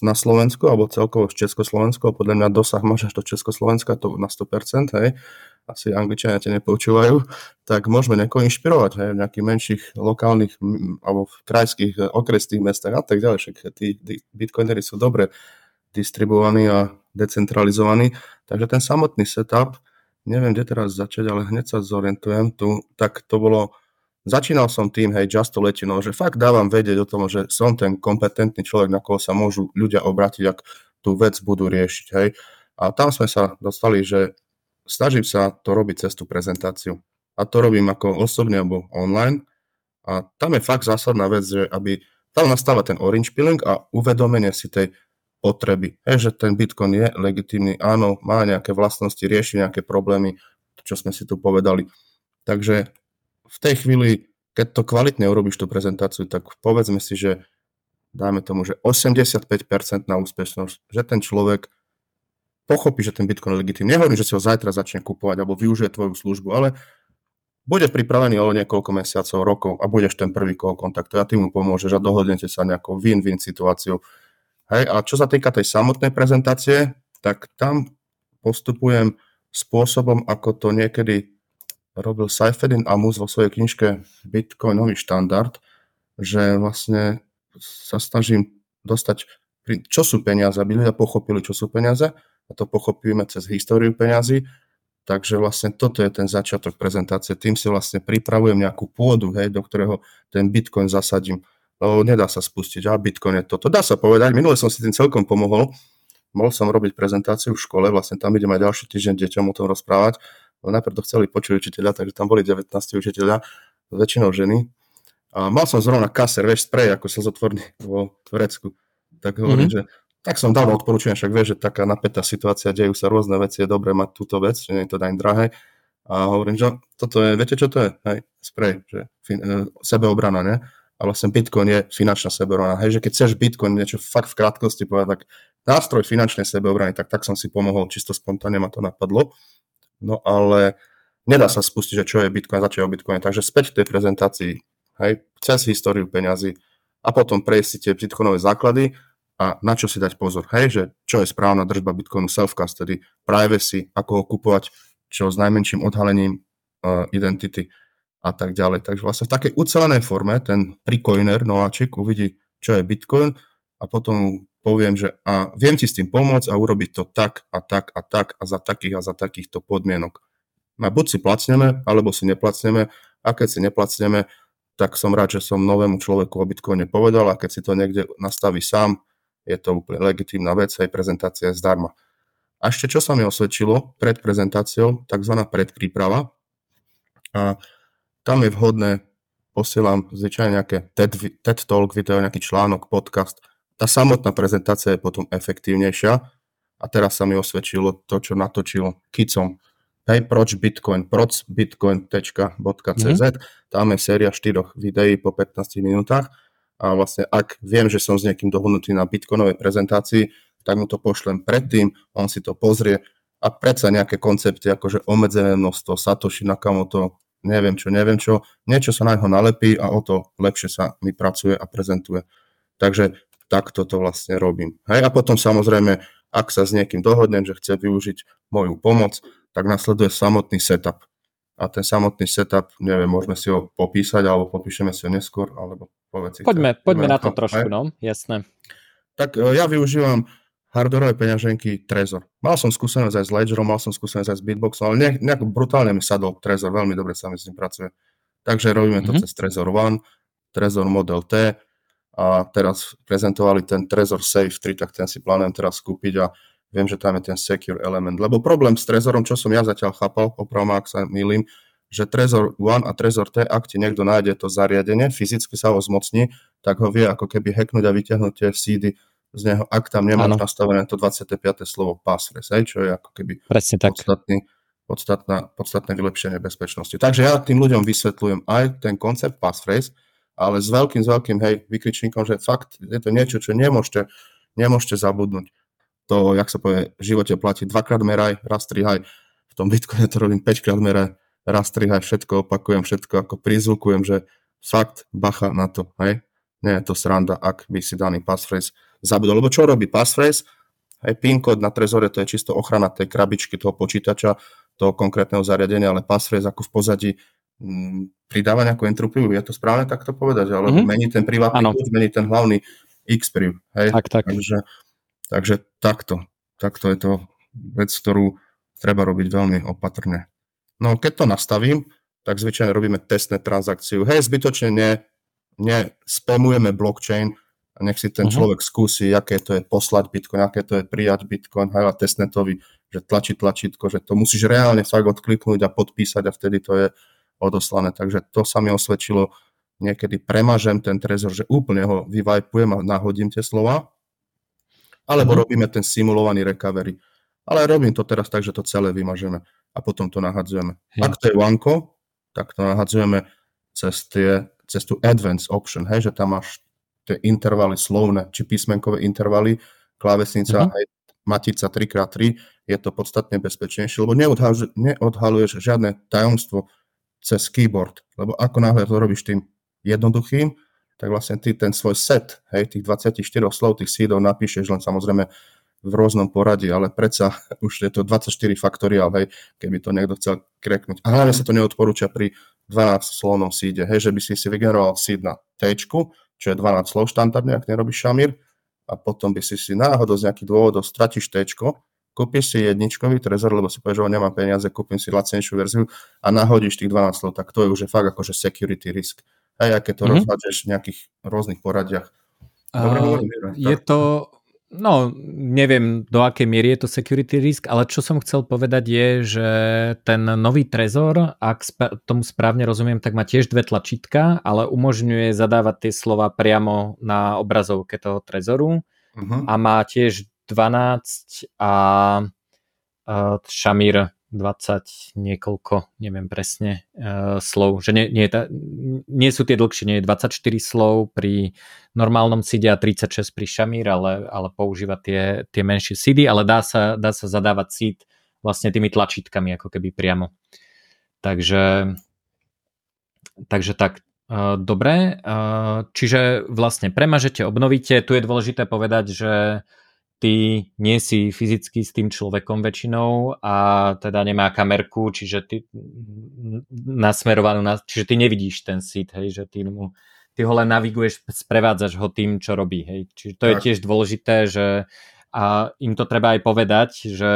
na Slovensku, alebo celkovo v Československu, podľa mňa dosah máš až do Československa, to na 100%, hej, asi Angličania te nepočúvajú, tak môžeme niekoho inšpirovať, hej, v nejakých menších lokálnych alebo v krajských e, okresných mestách a tak ďalej, však tí, tí bitcoinery sú dobre distribuovaní a decentralizovaní, takže ten samotný setup, neviem, kde teraz začať, ale hneď sa zorientujem tu, tak to bolo Začínal som tým, hej, just to že fakt dávam vedieť o tom, že som ten kompetentný človek, na koho sa môžu ľudia obrátiť, ak tú vec budú riešiť, hej. A tam sme sa dostali, že snažím sa to robiť cez tú prezentáciu. A to robím ako osobne alebo online. A tam je fakt zásadná vec, že aby tam nastáva ten orange peeling a uvedomenie si tej potreby. Hej, že ten Bitcoin je legitímny, áno, má nejaké vlastnosti, rieši nejaké problémy, čo sme si tu povedali. Takže v tej chvíli, keď to kvalitne urobíš tú prezentáciu, tak povedzme si, že dáme tomu, že 85% na úspešnosť, že ten človek pochopí, že ten Bitcoin je legitímny. Nehovorím, že si ho zajtra začne kupovať alebo využije tvoju službu, ale bude pripravený o niekoľko mesiacov, rokov a budeš ten prvý koho kontaktuje a ty mu pomôžeš a dohodnete sa nejakou win-win situáciou. Hej, a čo sa týka tej samotnej prezentácie, tak tam postupujem spôsobom, ako to niekedy robil Saifedin Amus vo svojej knižke Bitcoinový štandard, že vlastne sa snažím dostať, čo sú peniaze, aby ľudia pochopili, čo sú peniaze a to pochopíme cez históriu peniazy. Takže vlastne toto je ten začiatok prezentácie. Tým si vlastne pripravujem nejakú pôdu, hej, do ktorého ten Bitcoin zasadím. Lebo nedá sa spustiť, a Bitcoin je toto. Dá sa povedať, minule som si tým celkom pomohol. Mohol som robiť prezentáciu v škole, vlastne tam idem aj ďalší týždeň deťom o tom rozprávať najprv to chceli počuť učiteľia, takže tam boli 19 učiteľia, väčšinou ženy. A mal som zrovna kaser, vieš, sprej ako slzotvorný vo Turecku. Tak hovorím, mm-hmm. že tak som dal odporúčanie, však vieš, že taká napätá situácia, dejú sa rôzne veci, je dobré mať túto vec, že nie je to daň drahé. A hovorím, že toto je, viete čo to je? Hej, sprej, že fin, e, sebeobrana, ne? A vlastne Bitcoin je finančná sebeobrana. Hej, že keď chceš Bitcoin niečo fakt v krátkosti povedať, tak nástroj finančnej sebeobrany, tak tak som si pomohol, čisto spontánne ma to napadlo. No ale nedá sa spustiť, že čo je Bitcoin, začať o Bitcoine. Takže späť k tej prezentácii, hej, cez históriu peňazí a potom prejsť si tie Bitcoinové základy a na čo si dať pozor, hej, že čo je správna držba Bitcoinu, self-custody, privacy, ako ho kupovať, čo s najmenším odhalením uh, identity a tak ďalej. Takže vlastne v takej ucelenej forme ten precoiner, nováčik, uvidí, čo je Bitcoin a potom poviem, že a viem ti s tým pomôcť a urobiť to tak a tak a tak a za takých a za takýchto podmienok. A buď si placneme, alebo si neplacneme a keď si neplacneme, tak som rád, že som novému človeku o Bitcoine povedal a keď si to niekde nastaví sám, je to úplne legitímna vec, aj prezentácia je zdarma. A ešte čo sa mi osvedčilo pred prezentáciou, tzv. predpríprava. A tam je vhodné, posielam zvyčajne nejaké TED, TED Talk video, nejaký článok, podcast, tá samotná prezentácia je potom efektívnejšia a teraz sa mi osvedčilo to, čo natočil Kicom. Hej, proč Bitcoin, proč bitcoin.cz, mm-hmm. tam je séria štyroch videí po 15 minútach a vlastne ak viem, že som s niekým dohodnutý na bitcoinovej prezentácii, tak mu to pošlem predtým, on si to pozrie a predsa nejaké koncepty, akože obmedzené množstvo, Satoshi Nakamoto, neviem čo, neviem čo, niečo sa na neho nalepí a o to lepšie sa mi pracuje a prezentuje. Takže takto to vlastne robím. Hej, a potom samozrejme, ak sa s niekým dohodnem, že chce využiť moju pomoc, tak nasleduje samotný setup. A ten samotný setup, neviem, môžeme si ho popísať, alebo popíšeme si ho neskôr, alebo povedz Poďme, poďme na to trošku, hej. no, jasné. Tak e, ja využívam hardwareové peňaženky Trezor. Mal som skúsenosť aj s Ledgerom, mal som skúsenosť aj s Bitboxom, ale nejak, nejak brutálne mi sadol Trezor, veľmi dobre sa mi s ním pracuje. Takže robíme mm-hmm. to mhm. cez Trezor One, Trezor Model T, a teraz prezentovali ten Trezor Safe 3, tak ten si plánujem teraz kúpiť a viem, že tam je ten secure element. Lebo problém s Trezorom, čo som ja zatiaľ chápal, opravom ak sa milím, že Trezor One a Trezor T, ak ti niekto nájde to zariadenie, fyzicky sa ho zmocní, tak ho vie ako keby hacknúť a vyťahnuť tie seedy z neho, ak tam nemáš nastavené to 25. slovo passphrase, čo je ako keby Presne tak. podstatný, podstatná, podstatné vylepšenie bezpečnosti. Takže ja tým ľuďom vysvetľujem aj ten koncept passphrase, ale s veľkým, s veľkým, hej, vykričníkom, že fakt je to niečo, čo nemôžete, nemôžete zabudnúť. To, jak sa povie, v živote platí dvakrát meraj, raz strihaj, v tom Bitcoine to robím 5 krát meraj, raz strihaj, všetko opakujem, všetko ako prizvukujem, že fakt bacha na to, hej. Nie je to sranda, ak by si daný passphrase zabudol. Lebo čo robí passphrase? Hej, PIN kód na trezore to je čisto ochrana tej krabičky, toho počítača, toho konkrétneho zariadenia, ale passphrase ako v pozadí pridáva nejakú entropiu, je to správne takto povedať, ale mm-hmm. mení ten privátny kód, mení ten hlavný X-priv. Hej? Tak, tak. Takže, takže takto. Takto je to vec, ktorú treba robiť veľmi opatrne. No keď to nastavím, tak zvyčajne robíme testné transakciu. Hej, zbytočne ne, nespamujeme blockchain, a nech si ten uh-huh. človek skúsi, aké to je poslať Bitcoin, aké to je prijať Bitcoin, hej, a testnetovi, že tlačí tlačítko, že to musíš reálne fakt odkliknúť a podpísať a vtedy to je odoslané. Takže to sa mi osvedčilo, niekedy premažem ten trezor, že úplne ho vyvajpujem a nahodím tie slova, alebo uh-huh. robíme ten simulovaný recovery. Ale robím to teraz tak, že to celé vymažeme a potom to nahadzujeme. Ja. Ak to je Wanko, tak to nahadzujeme cez, tie, cez tú advanced option, hej, že tam máš tie intervaly slovné, či písmenkové intervaly, klávesnica, aj matica 3x3, je to podstatne bezpečnejšie, lebo neodhaluješ žiadne tajomstvo cez keyboard, lebo ako náhle to robíš tým jednoduchým, tak vlastne ty ten svoj set, hej, tých 24 slov, tých sídov napíšeš len samozrejme v rôznom poradí, ale predsa už je to 24 faktoriál, hej, keby to niekto chcel kreknúť. A hlavne sa to neodporúča pri 12 slovnom síde, hej, že by si si vygeneroval síd na T, čo je 12 slov štandardne, ak nerobíš šamír, a potom by si si náhodou z nejakých dôvodov stratíš T, kúpiš si jedničkový trezor, lebo si povieš, že nemám peniaze, kúpim si lacnejšiu verziu a nahodíš tých 12 slov, tak to je už je fakt akože security risk. Hej, aké to mm-hmm. rozhádžeš v nejakých rôznych poradiach. Dobre, uh, je to, No, neviem do akej miery je to security risk, ale čo som chcel povedať je, že ten nový trezor, ak sp- tomu správne rozumiem, tak má tiež dve tlačítka, ale umožňuje zadávať tie slova priamo na obrazovke toho trezoru uh-huh. a má tiež 12 a, a šamír 20 niekoľko, neviem presne, uh, slov. Že nie, nie, ta, nie sú tie dlhšie, nie je 24 slov pri normálnom CD a 36 pri Shamir, ale, ale používa tie, tie menšie CD, ale dá sa, dá sa zadávať seed vlastne tými tlačítkami ako keby priamo. Takže, takže tak, uh, dobre. Uh, čiže vlastne premažete, obnovíte. Tu je dôležité povedať, že ty nie si fyzicky s tým človekom väčšinou a teda nemá kamerku, čiže ty nasmerovanú, na, čiže ty nevidíš ten sit, hej, že ty mu ty ho len naviguješ, sprevádzaš ho tým, čo robí, hej. Čiže to tak. je tiež dôležité, že a im to treba aj povedať, že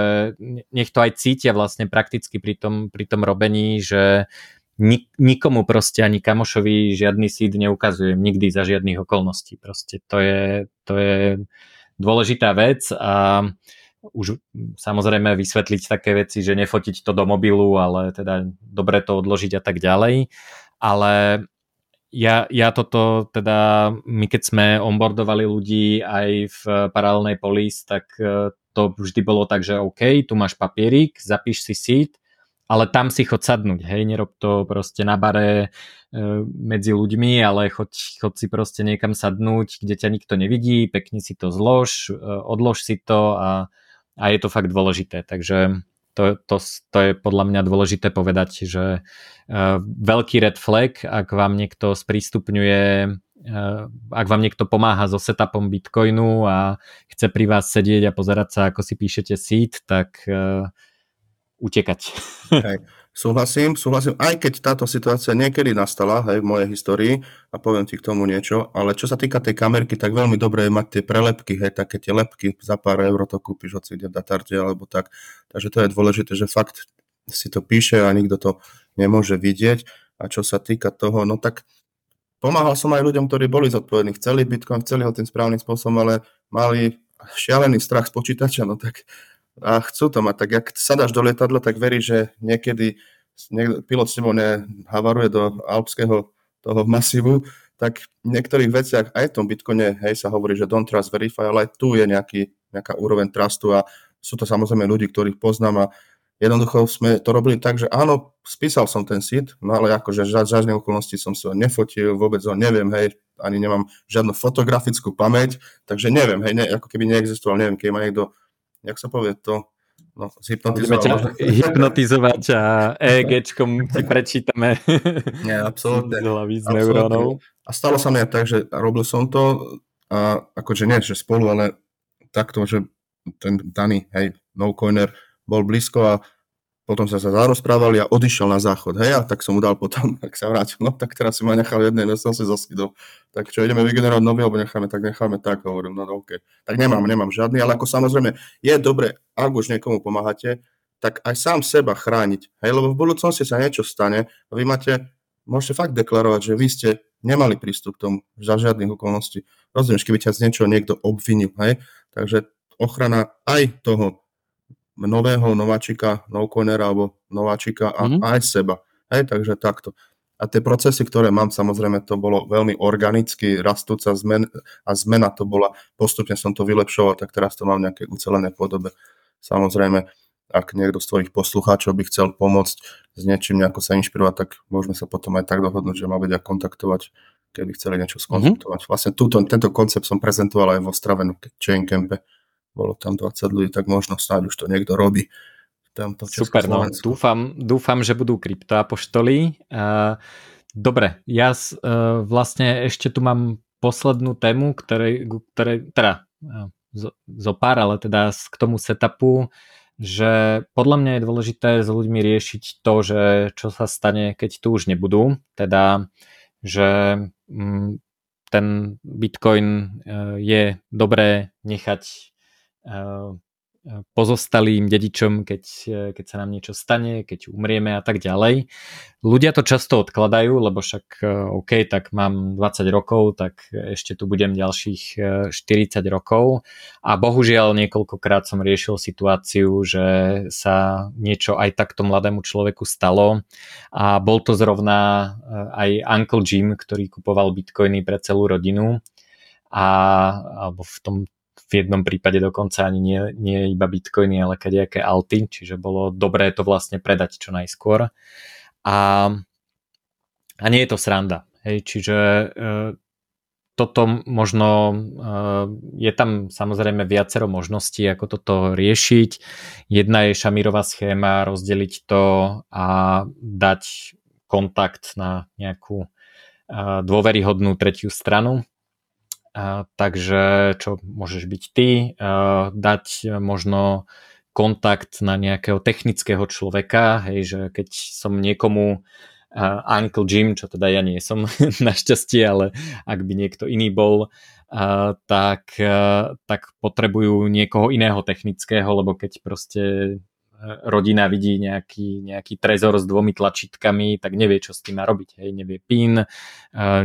nech to aj cítia vlastne prakticky pri tom, pri tom robení, že nik, nikomu proste ani kamošovi žiadny síd neukazujem nikdy za žiadnych okolností. Proste to je, to je dôležitá vec a už samozrejme vysvetliť také veci, že nefotiť to do mobilu, ale teda dobre to odložiť a tak ďalej. Ale ja, ja toto teda, my keď sme onboardovali ľudí aj v paralelnej polis, tak e, to vždy bolo tak, že OK, tu máš papierik, zapíš si seed, ale tam si chod sadnúť, hej, nerob to proste na bare e, medzi ľuďmi, ale choď, choď si proste niekam sadnúť, kde ťa nikto nevidí, pekne si to zlož, e, odlož si to a, a je to fakt dôležité, takže to, to, to je podľa mňa dôležité povedať, že e, veľký red flag, ak vám niekto sprístupňuje ak vám niekto pomáha so setupom Bitcoinu a chce pri vás sedieť a pozerať sa, ako si píšete seed, tak utekať. Hej. Súhlasím, súhlasím, aj keď táto situácia niekedy nastala hej, v mojej histórii a poviem ti k tomu niečo, ale čo sa týka tej kamerky, tak veľmi dobré je mať tie prelepky, hej, také tie lepky, za pár eur to kúpiš hoci kde v datarte alebo tak. Takže to je dôležité, že fakt si to píše a nikto to nemôže vidieť. A čo sa týka toho, no tak pomáhal som aj ľuďom, ktorí boli zodpovední, chceli Bitcoin, chceli ho tým správnym spôsobom, ale mali šialený strach z počítača, no tak a chcú to mať. Tak ak sadáš do lietadla, tak verí, že niekedy pilot s tebou nehavaruje do alpského toho masívu, tak v niektorých veciach aj v tom Bitcoine hej, sa hovorí, že don't trust verify, ale aj tu je nejaký, nejaká úroveň trustu a sú to samozrejme ľudí, ktorých poznám a jednoducho sme to robili tak, že áno, spísal som ten seed, no ale akože za žiadne okolnosti som ho nefotil, vôbec ho neviem, hej, ani nemám žiadnu fotografickú pamäť, takže neviem, hej, ne, ako keby neexistoval, neviem, keď ma niekto jak sa povie to, no, zhypnotizovať. ťa hypnotizovať a EEGčkom ti prečítame Nie, absolútne. z hlavy z neurónov. A stalo sa mi tak, že robil som to, a akože nie, že spolu, ale takto, že ten daný, hej, no coiner bol blízko a potom sa sa zarozprávali a odišiel na záchod, hej, a tak som mu dal potom, tak sa vrátil, no tak teraz si ma nechal jednej, no som si zaskydol. Tak čo, ideme vygenerovať nový, alebo necháme, tak necháme tak, hovorím, no OK. Tak nemám, nemám žiadny, ale ako samozrejme, je dobre, ak už niekomu pomáhate, tak aj sám seba chrániť, hej, lebo v budúcnosti sa niečo stane a vy máte, môžete fakt deklarovať, že vy ste nemali prístup k tomu za žiadnych okolností. Rozumieš, keby ťa z niečoho niekto obvinil, hej, takže ochrana aj toho nového nováčika, nocoinera alebo nováčika a mm-hmm. aj seba. Hej, takže takto. A tie procesy, ktoré mám, samozrejme, to bolo veľmi organicky, rastúca zmen, a zmena to bola, postupne som to vylepšoval, tak teraz to mám v nejakej ucelenej podobe. Samozrejme, ak niekto z tvojich poslucháčov by chcel pomôcť s niečím, nejako sa inšpirovať, tak môžeme sa potom aj tak dohodnúť, že ma vedia kontaktovať, keby chceli niečo skonzultovať. Mm-hmm. Vlastne túto, tento koncept som prezentoval aj vo Stravenu Chain Campe bolo tam 20 ľudí, tak možno snáď už to niekto robí. Tamto Super, no dúfam, dúfam, že budú kryptoapoštoli. Dobre, ja vlastne ešte tu mám poslednú tému, ktorej, ktorej, teda zo pár, ale teda k tomu setupu, že podľa mňa je dôležité s ľuďmi riešiť to, že čo sa stane, keď tu už nebudú. Teda, že mm, ten Bitcoin e, je dobré nechať pozostalým dedičom, keď, eh, keď sa nám niečo stane, keď umrieme a tak ďalej. Ľudia to často odkladajú, lebo však eh, OK, tak mám 20 rokov, tak ešte tu budem ďalších 40 rokov. A bohužiaľ niekoľkokrát som riešil situáciu, že sa niečo aj takto mladému človeku stalo. A bol to zrovna aj Uncle Jim, ktorý kupoval bitcoiny pre celú rodinu. A alebo v tom v jednom prípade dokonca ani nie, nie iba bitcoiny, ale kadejaké alty, čiže bolo dobré to vlastne predať čo najskôr. A, a nie je to sranda. Hej, čiže e, toto možno, e, je tam samozrejme viacero možností, ako toto riešiť. Jedna je šamírová schéma, rozdeliť to a dať kontakt na nejakú e, dôveryhodnú tretiu stranu, takže čo môžeš byť ty, dať možno kontakt na nejakého technického človeka, hej, že keď som niekomu uh, Uncle Jim, čo teda ja nie som našťastie, ale ak by niekto iný bol, uh, tak, uh, tak potrebujú niekoho iného technického, lebo keď proste rodina vidí nejaký, nejaký trezor s dvomi tlačítkami, tak nevie, čo s tým má robiť. Hej. Nevie PIN,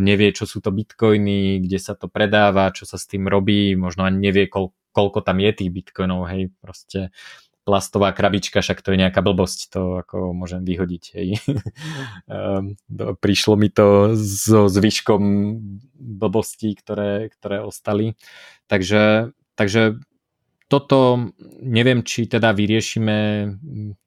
nevie, čo sú to bitcoiny, kde sa to predáva, čo sa s tým robí, možno ani nevie, kol, koľko tam je tých bitcoinov. Hej. Proste plastová krabička, však to je nejaká blbosť, to ako môžem vyhodiť. Hej. Ehm, prišlo mi to so zvyškom blbostí, ktoré, ktoré ostali. Takže, takže toto neviem, či teda vyriešime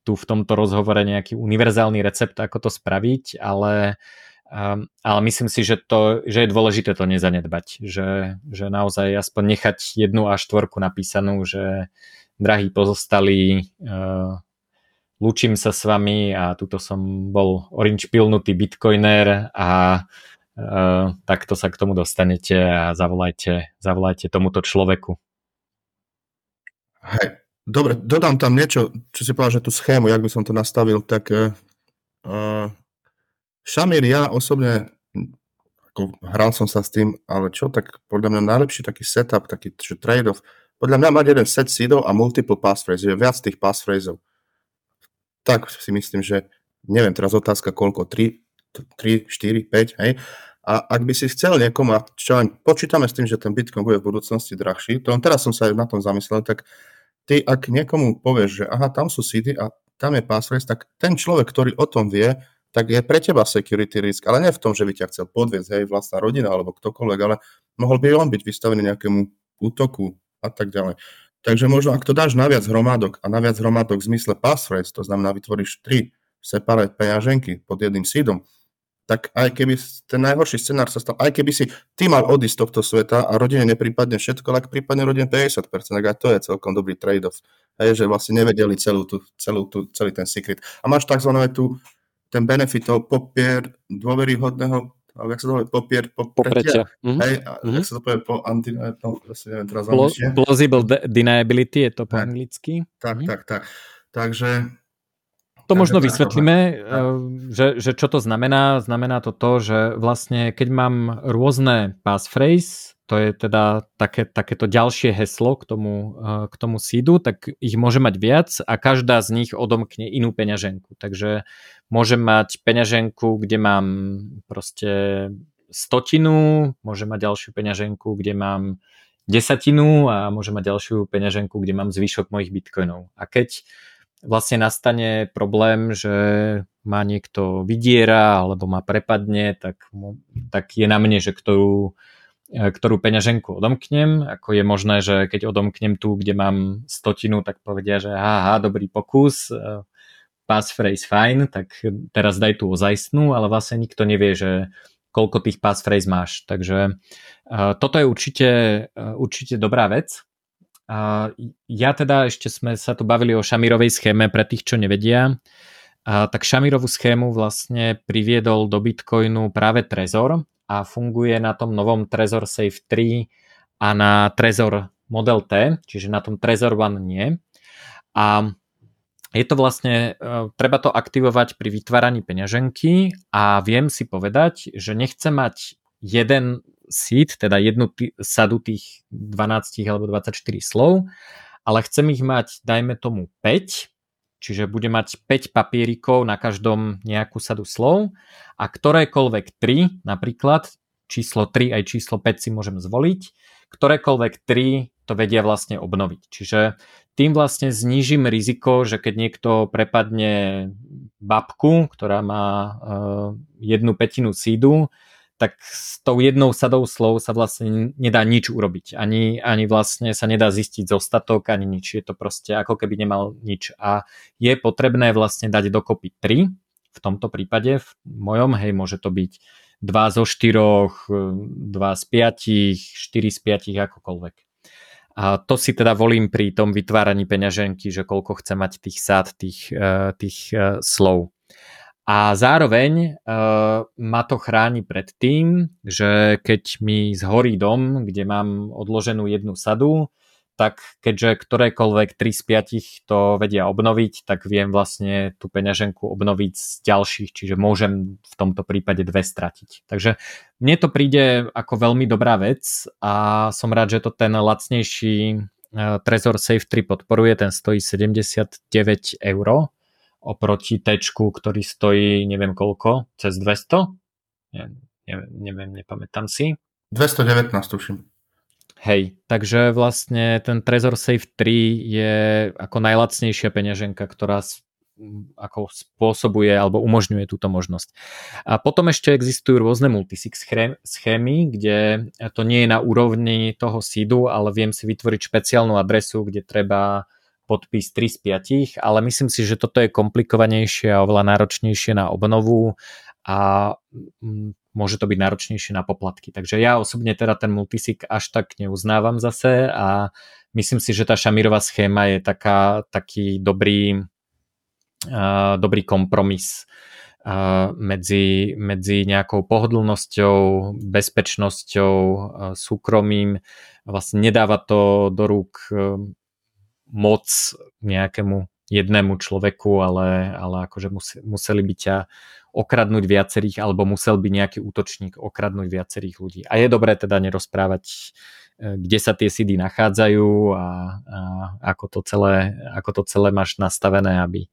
tu v tomto rozhovore nejaký univerzálny recept, ako to spraviť, ale, um, ale myslím si, že, to, že je dôležité to nezanedbať, že, že naozaj aspoň nechať jednu až štvorku napísanú, že drahí pozostali, uh, lúčim sa s vami a tuto som bol orange pilnutý bitcoiner a uh, takto sa k tomu dostanete a zavolajte, zavolajte tomuto človeku. Hej, dobre, dodám tam niečo, čo si povedal, že tú schému, jak by som to nastavil, tak uh, Šamír, ja osobne ako hral som sa s tým, ale čo, tak podľa mňa najlepší taký setup, taký trade-off, podľa mňa mať jeden set seedov a multiple passphrase, je viac tých passphraseov. Tak si myslím, že neviem, teraz otázka koľko, 3, 3 4, 5, hej, a ak by si chcel niekomu, a čo len počítame s tým, že ten Bitcoin bude v budúcnosti drahší, to len teraz som sa aj na tom zamyslel, tak ty ak niekomu povieš, že aha, tam sú seedy a tam je passphrase, tak ten človek, ktorý o tom vie, tak je pre teba security risk, ale nie v tom, že by ťa chcel podviezť, hej, vlastná rodina alebo ktokoľvek, ale mohol by on byť vystavený nejakému útoku a tak ďalej. Takže možno, ak to dáš na viac hromadok a na viac hromadok v zmysle passphrase, to znamená vytvoríš tri separate peňaženky pod jedným seedom, tak aj keby ten najhorší scenár sa stal, aj keby si ty mal odísť z tohto sveta a rodine neprípadne všetko, ale ak prípadne rodine 50%, tak aj to je celkom dobrý trade-off. Hej, že vlastne nevedeli celú tú, celú tú, celý ten secret. A máš tzv. Tu, ten benefit toho popier dôveryhodného alebo jak sa to povie, popier, popretia. Mm-hmm. Hej, mm-hmm. jak sa to povie po anti, no, neviem teraz Pl- Plausible de- deniability je to po tak, anglicky. Tak, mm-hmm. tak, tak. Takže to možno vysvetlíme, eh, že, že čo to znamená. Znamená to to, že vlastne keď mám rôzne passphrase, to je teda také, takéto ďalšie heslo k tomu, eh, k tomu seedu, tak ich môže mať viac a každá z nich odomkne inú peňaženku. Takže môžem mať peňaženku, kde mám proste stotinu, môžem mať ďalšiu peňaženku, kde mám desatinu a môžem mať ďalšiu peňaženku, kde mám zvyšok mojich bitcoinov. A keď vlastne nastane problém, že má niekto vydiera alebo ma prepadne, tak, tak je na mne, že ktorú, e, ktorú peňaženku odomknem. Ako je možné, že keď odomknem tú, kde mám stotinu, tak povedia, že aha, dobrý pokus, e, passphrase fajn, tak teraz daj tú ozajstnú, ale vlastne nikto nevie, že koľko tých passphrase máš. Takže e, toto je určite, určite dobrá vec. Ja teda ešte sme sa tu bavili o Šamirovej schéme pre tých, čo nevedia. Tak Šamirovú schému vlastne priviedol do Bitcoinu práve Trezor a funguje na tom novom Trezor Safe 3 a na Trezor Model T, čiže na tom Trezor One nie. A je to vlastne, e, treba to aktivovať pri vytváraní peňaženky a viem si povedať, že nechcem mať jeden seed, teda jednu t- sadu tých 12 alebo 24 slov, ale chcem ich mať, dajme tomu 5, čiže budem mať 5 papierikov na každom nejakú sadu slov a ktorékoľvek 3, napríklad číslo 3 aj číslo 5 si môžem zvoliť, ktorékoľvek 3 to vedia vlastne obnoviť. Čiže tým vlastne znížim riziko, že keď niekto prepadne babku, ktorá má uh, jednu petinu sídu, tak s tou jednou sadou slov sa vlastne nedá nič urobiť. Ani, ani vlastne sa nedá zistiť zostatok, ani nič. Je to proste ako keby nemal nič. A je potrebné vlastne dať dokopy 3, v tomto prípade, v mojom, hej, môže to byť 2 zo 4, 2 z 5, 4 z 5, akokoľvek. A to si teda volím pri tom vytváraní peňaženky, že koľko chce mať tých sád, tých, eh, tých eh, slov. A zároveň uh, ma to chráni pred tým, že keď mi zhorí dom, kde mám odloženú jednu sadu, tak keďže ktorékoľvek 3 z 5 to vedia obnoviť, tak viem vlastne tú peňaženku obnoviť z ďalších, čiže môžem v tomto prípade dve stratiť. Takže mne to príde ako veľmi dobrá vec a som rád, že to ten lacnejší uh, Trezor Safe 3 podporuje, ten stojí 79 eur oproti T, ktorý stojí neviem koľko, cez 200? Ne, neviem, neviem, nepamätám si. 219 tuším. Hej, takže vlastne ten Trezor Safe 3 je ako najlacnejšia peňaženka, ktorá ako spôsobuje alebo umožňuje túto možnosť. A potom ešte existujú rôzne multisig schémy, kde to nie je na úrovni toho seedu, ale viem si vytvoriť špeciálnu adresu, kde treba podpis 3 z 5, ale myslím si, že toto je komplikovanejšie a oveľa náročnejšie na obnovu a mm, môže to byť náročnejšie na poplatky. Takže ja osobne teda ten multisig až tak neuznávam zase a myslím si, že tá šamírová schéma je taká, taký dobrý, uh, dobrý kompromis uh, medzi, medzi nejakou pohodlnosťou, bezpečnosťou, uh, súkromím. Vlastne nedáva to do rúk moc nejakému jednému človeku, ale, ale akože museli by ťa okradnúť viacerých, alebo musel by nejaký útočník okradnúť viacerých ľudí. A je dobré teda nerozprávať, e, kde sa tie sídy nachádzajú a, a ako, to celé, ako to celé máš nastavené, aby,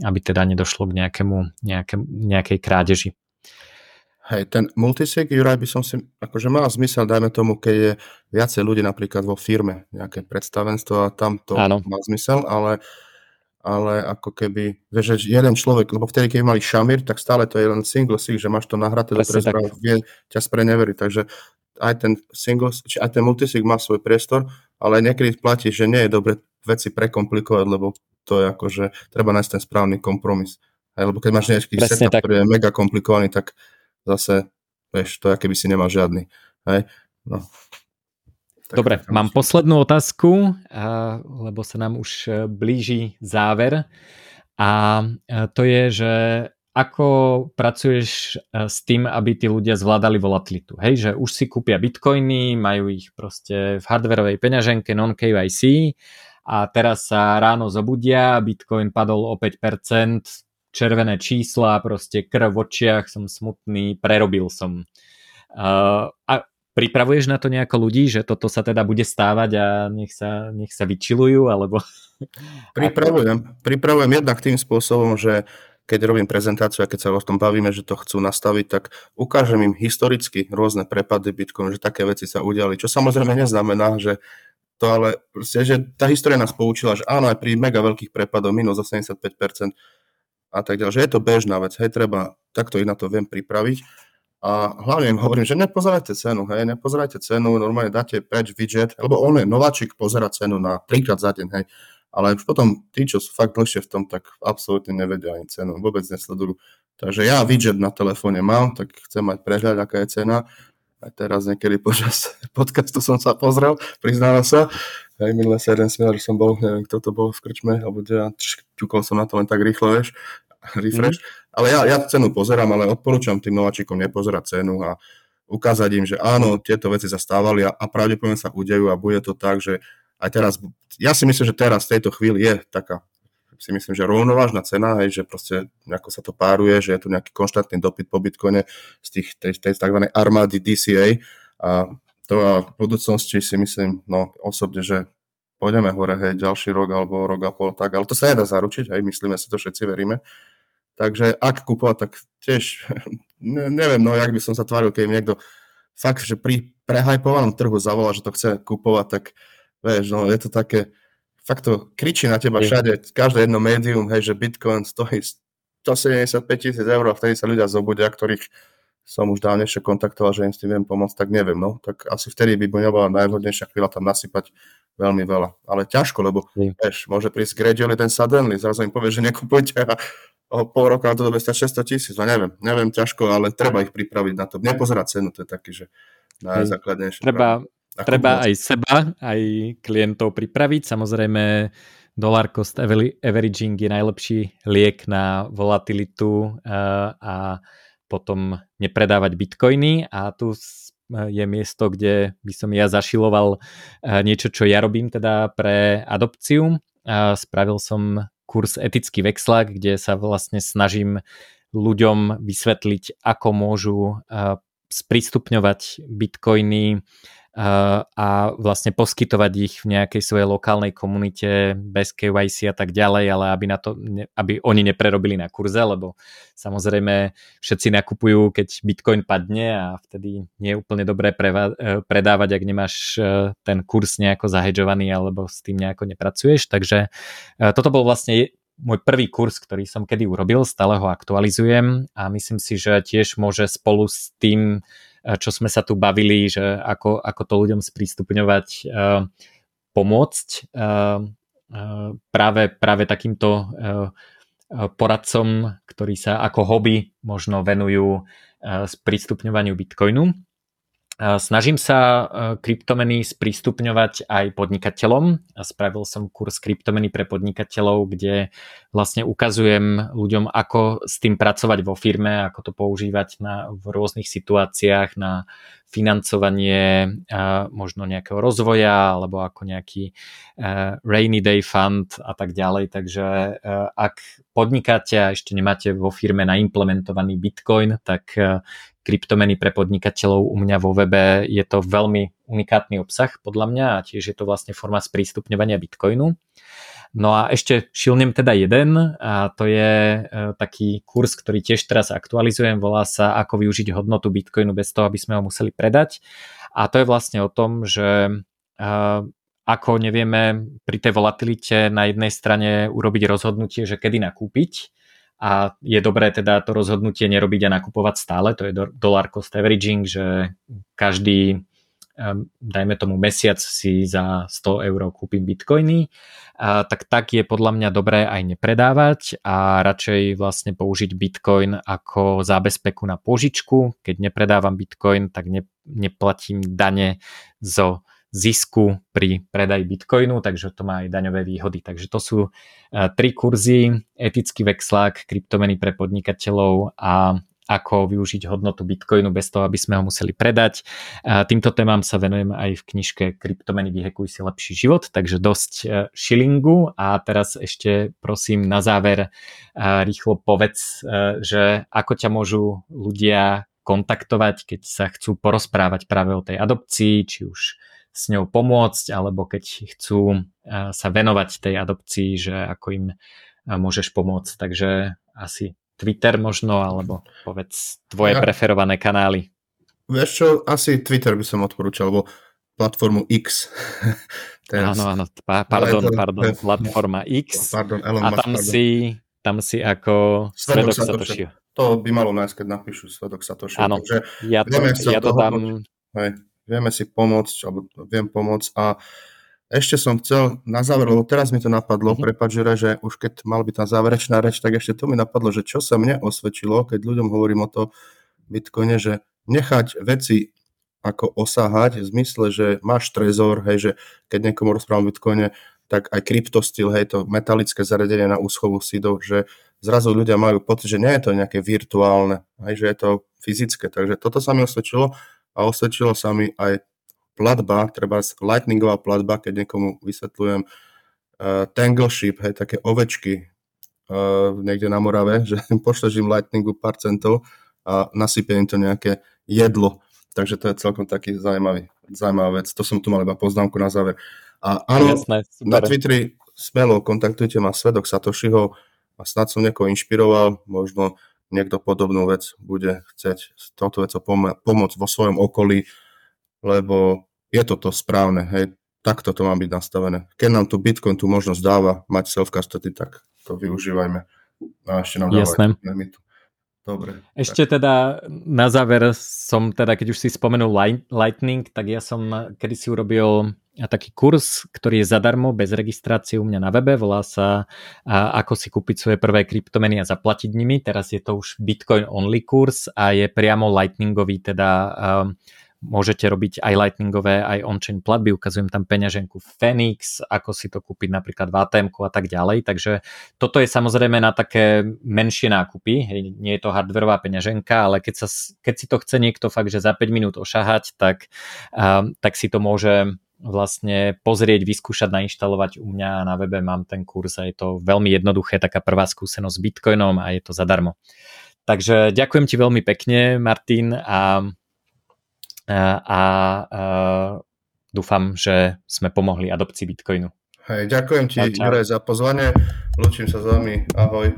aby teda nedošlo k nejakému, nejaké, nejakej krádeži. Hej, ten multisig, Juraj, by som si, akože má zmysel, dajme tomu, keď je viacej ľudí napríklad vo firme, nejaké predstavenstvo a tam to Áno. má zmysel, ale, ale ako keby, vieš, že jeden človek, lebo vtedy, keď mali šamír, tak stále to je len single sig, že máš to nahraté do prezbrahu, vie ťa spreneveriť, takže aj ten single, či aj ten multisig má svoj priestor, ale niekedy platí, že nie je dobre veci prekomplikovať, lebo to je akože, treba nájsť ten správny kompromis. Aj, lebo keď máš nejaký setup, ktorý je mega komplikovaný, tak zase, vieš, to aké by si nemal žiadny. Hej? No. Tak, Dobre, tak, mám poslednú otázku, lebo sa nám už e, blíži záver. A e, to je, že ako pracuješ e, s tým, aby tí ľudia zvládali volatilitu? Hej, že už si kúpia bitcoiny, majú ich proste v hardverovej peňaženke non-KYC a teraz sa ráno zobudia, bitcoin padol o 5%, červené čísla, proste krv v očiach, som smutný, prerobil som. Uh, a pripravuješ na to nejako ľudí, že toto sa teda bude stávať a nech sa, nech sa vyčilujú, alebo... Pripravujem. Pripravujem jednak tým spôsobom, že keď robím prezentáciu a keď sa o tom bavíme, že to chcú nastaviť, tak ukážem im historicky rôzne prepady Bitcoin, že také veci sa udiali, čo samozrejme neznamená, že to ale proste, že tá história nás poučila, že áno, aj pri mega veľkých prepadoch minus 85% a tak ďalej, že je to bežná vec, hej, treba, takto ich na to viem pripraviť. A hlavne im hovorím, že nepozerajte cenu, hej, nepozerajte cenu, normálne dáte preč widget, lebo on je nováčik, pozera cenu na trikrát za deň, hej ale už potom tí, čo sú fakt dlhšie v tom, tak absolútne nevedia ani cenu, vôbec nesledujú. Takže ja widget na telefóne mám, tak chcem mať prehľad, aká je cena. Aj teraz niekedy počas podcastu som sa pozrel, priznávam sa. Aj minulé sa jeden smiel, že som bol, neviem, kto to bol v krčme, alebo ja ťukol som na to len tak rýchlo, vieš, refresh. Mm. Ale ja, ja cenu pozerám, ale odporúčam tým nováčikom nepozerať cenu a ukázať im, že áno, tieto veci sa stávali a, a pravdepodobne sa udejú a bude to tak, že aj teraz, ja si myslím, že teraz v tejto chvíli je taká si myslím, že rovnovážna cena, hej, že proste ako sa to páruje, že je tu nejaký konštantný dopyt po Bitcoine z tých, tej, tej tzv. armády DCA a to a v budúcnosti si myslím, no osobne, že pôjdeme hore, hej, ďalší rok alebo rok a pol, tak, ale to sa nedá zaručiť, hej, myslíme si to, všetci veríme. Takže ak kúpovať, tak tiež, ne, neviem, no, jak by som sa tváril, keď niekto fakt, že pri prehajpovanom trhu zavolá, že to chce kúpovať, tak Vieš, no je to také, fakt to kričí na teba všade, každé jedno médium, hej, že Bitcoin stojí 175 tisíc eur a vtedy sa ľudia zobudia, ktorých som už dávnejšie kontaktoval, že im s tým viem pomôcť, tak neviem, no. Tak asi vtedy by bola najvhodnejšia chvíľa tam nasypať veľmi veľa. Ale ťažko, lebo mm. vieš, môže prísť gradually ten suddenly, zrazu im povie, že nekupujte a o pol roka na to dobe 600 tisíc, no neviem, neviem ťažko, ale treba ich pripraviť na to. Nepozerať cenu, to je taký, že najzákladnejšie. Treba, Treba aj seba, aj klientov pripraviť. Samozrejme, dollar cost averaging je najlepší liek na volatilitu eh, a potom nepredávať bitcoiny a tu je miesto, kde by som ja zašiloval eh, niečo, čo ja robím teda pre adopciu. Spravil som kurz etický vexlak, kde sa vlastne snažím ľuďom vysvetliť, ako môžu eh, sprístupňovať bitcoiny a vlastne poskytovať ich v nejakej svojej lokálnej komunite bez KYC a tak ďalej, ale aby, na to, aby oni neprerobili na kurze, lebo samozrejme všetci nakupujú, keď Bitcoin padne a vtedy nie je úplne dobré preva- e, predávať, ak nemáš e, ten kurz nejako zahedžovaný alebo s tým nejako nepracuješ. Takže e, toto bol vlastne môj prvý kurz, ktorý som kedy urobil, stále ho aktualizujem a myslím si, že tiež môže spolu s tým čo sme sa tu bavili, že ako, ako to ľuďom sprístupňovať, eh, pomôcť eh, eh, práve, práve takýmto poradcom, ktorí sa ako hobby možno venujú sprístupňovaniu Bitcoinu. Snažím sa e, kryptomeny sprístupňovať aj podnikateľom. Spravil som kurz kryptomeny pre podnikateľov, kde vlastne ukazujem ľuďom, ako s tým pracovať vo firme, ako to používať na, v rôznych situáciách na financovanie možno nejakého rozvoja alebo ako nejaký e, rainy day fund a tak ďalej. Takže e, ak podnikáte a ešte nemáte vo firme naimplementovaný Bitcoin, tak kryptomeny pre podnikateľov u mňa vo webe je to veľmi unikátny obsah podľa mňa a tiež je to vlastne forma sprístupňovania Bitcoinu. No a ešte šilnem teda jeden a to je e, taký kurz, ktorý tiež teraz aktualizujem, volá sa Ako využiť hodnotu Bitcoinu bez toho, aby sme ho museli predať. A to je vlastne o tom, že e, ako nevieme pri tej volatilite na jednej strane urobiť rozhodnutie, že kedy nakúpiť, a je dobré teda to rozhodnutie nerobiť a nakupovať stále, to je dollar cost averaging, že každý dajme tomu mesiac si za 100 eur kúpim bitcoiny, a tak tak je podľa mňa dobré aj nepredávať a radšej vlastne použiť bitcoin ako zábezpeku na požičku. Keď nepredávam bitcoin, tak ne, neplatím dane zo zisku pri predaji bitcoinu, takže to má aj daňové výhody. Takže to sú tri kurzy, etický vexlák, kryptomeny pre podnikateľov a ako využiť hodnotu Bitcoinu bez toho, aby sme ho museli predať. Týmto témam sa venujem aj v knižke Kryptomeny vyhekuj si lepší život, takže dosť šilingu a teraz ešte prosím na záver rýchlo povedz, že ako ťa môžu ľudia kontaktovať, keď sa chcú porozprávať práve o tej adopcii, či už s ňou pomôcť, alebo keď chcú sa venovať tej adopcii, že ako im môžeš pomôcť. Takže asi Twitter možno, alebo povedz tvoje ja, preferované kanály. Vieš čo, asi Twitter by som odporúčal, alebo platformu X. Teraz. Áno, áno, pardon, to, pardon, platforma X. Pardon, Elon a tam pardon. si, tam si ako Svedok Satoshi. To by malo nájsť, keď napíšu Svedok Satoshi. Áno, Takže ja to, vieme ja to dám... Hej, vieme si pomôcť, alebo viem pomôcť a ešte som chcel na záver, lebo teraz mi to napadlo, mm-hmm. prepáč, že už keď mal byť tá záverečná reč, tak ešte to mi napadlo, že čo sa mne osvedčilo, keď ľuďom hovorím o to Bitcoine, že nechať veci ako osáhať v zmysle, že máš trezor, hej, že keď niekomu rozprávam o Bitcoine, tak aj kryptostil, hej, to metalické zariadenie na úschovu sídov, že zrazu ľudia majú pocit, že nie je to nejaké virtuálne, hej, že je to fyzické. Takže toto sa mi osvedčilo a osvedčilo sa mi aj platba, treba lightningová platba, keď niekomu vysvetľujem uh, tangle ship, hej, také ovečky uh, niekde na Morave, že pošleš im lightningu pár centov a nasypie im to nejaké jedlo. Takže to je celkom taký zaujímavý, zaujímavá vec. To som tu mal iba poznámku na záver. A áno, Jasné, na Twitteri smelo kontaktujte ma Svedok Satošiho a snad som niekoho inšpiroval, možno niekto podobnú vec bude chcieť s touto vecou pom- pomôcť vo svojom okolí, lebo je to to správne, hej, takto to má byť nastavené. Keď nám tu Bitcoin tú možnosť dáva mať self-custody, tak to využívajme. A ešte nám Jasné. limitu. Dobre. Ešte tak. teda na záver som teda, keď už si spomenul Lightning, tak ja som kedysi urobil taký kurz, ktorý je zadarmo, bez registrácie u mňa na webe, volá sa ako si kúpiť svoje prvé kryptomeny a zaplatiť nimi. Teraz je to už Bitcoin only kurz a je priamo lightningový, teda môžete robiť aj lightningové, aj on-chain platby, ukazujem tam peňaženku Phoenix, ako si to kúpiť napríklad v atm a tak ďalej, takže toto je samozrejme na také menšie nákupy, nie je to hardwareová peňaženka, ale keď, sa, keď si to chce niekto fakt, že za 5 minút ošahať, tak, um, tak si to môže vlastne pozrieť, vyskúšať, nainštalovať u mňa na webe mám ten kurz a je to veľmi jednoduché, taká prvá skúsenosť s Bitcoinom a je to zadarmo. Takže ďakujem ti veľmi pekne, Martin, a, a dúfam, že sme pomohli adopcii Bitcoinu. Hej, ďakujem ti, Juraj, za pozvanie. Lúčim sa s vami. Ahoj.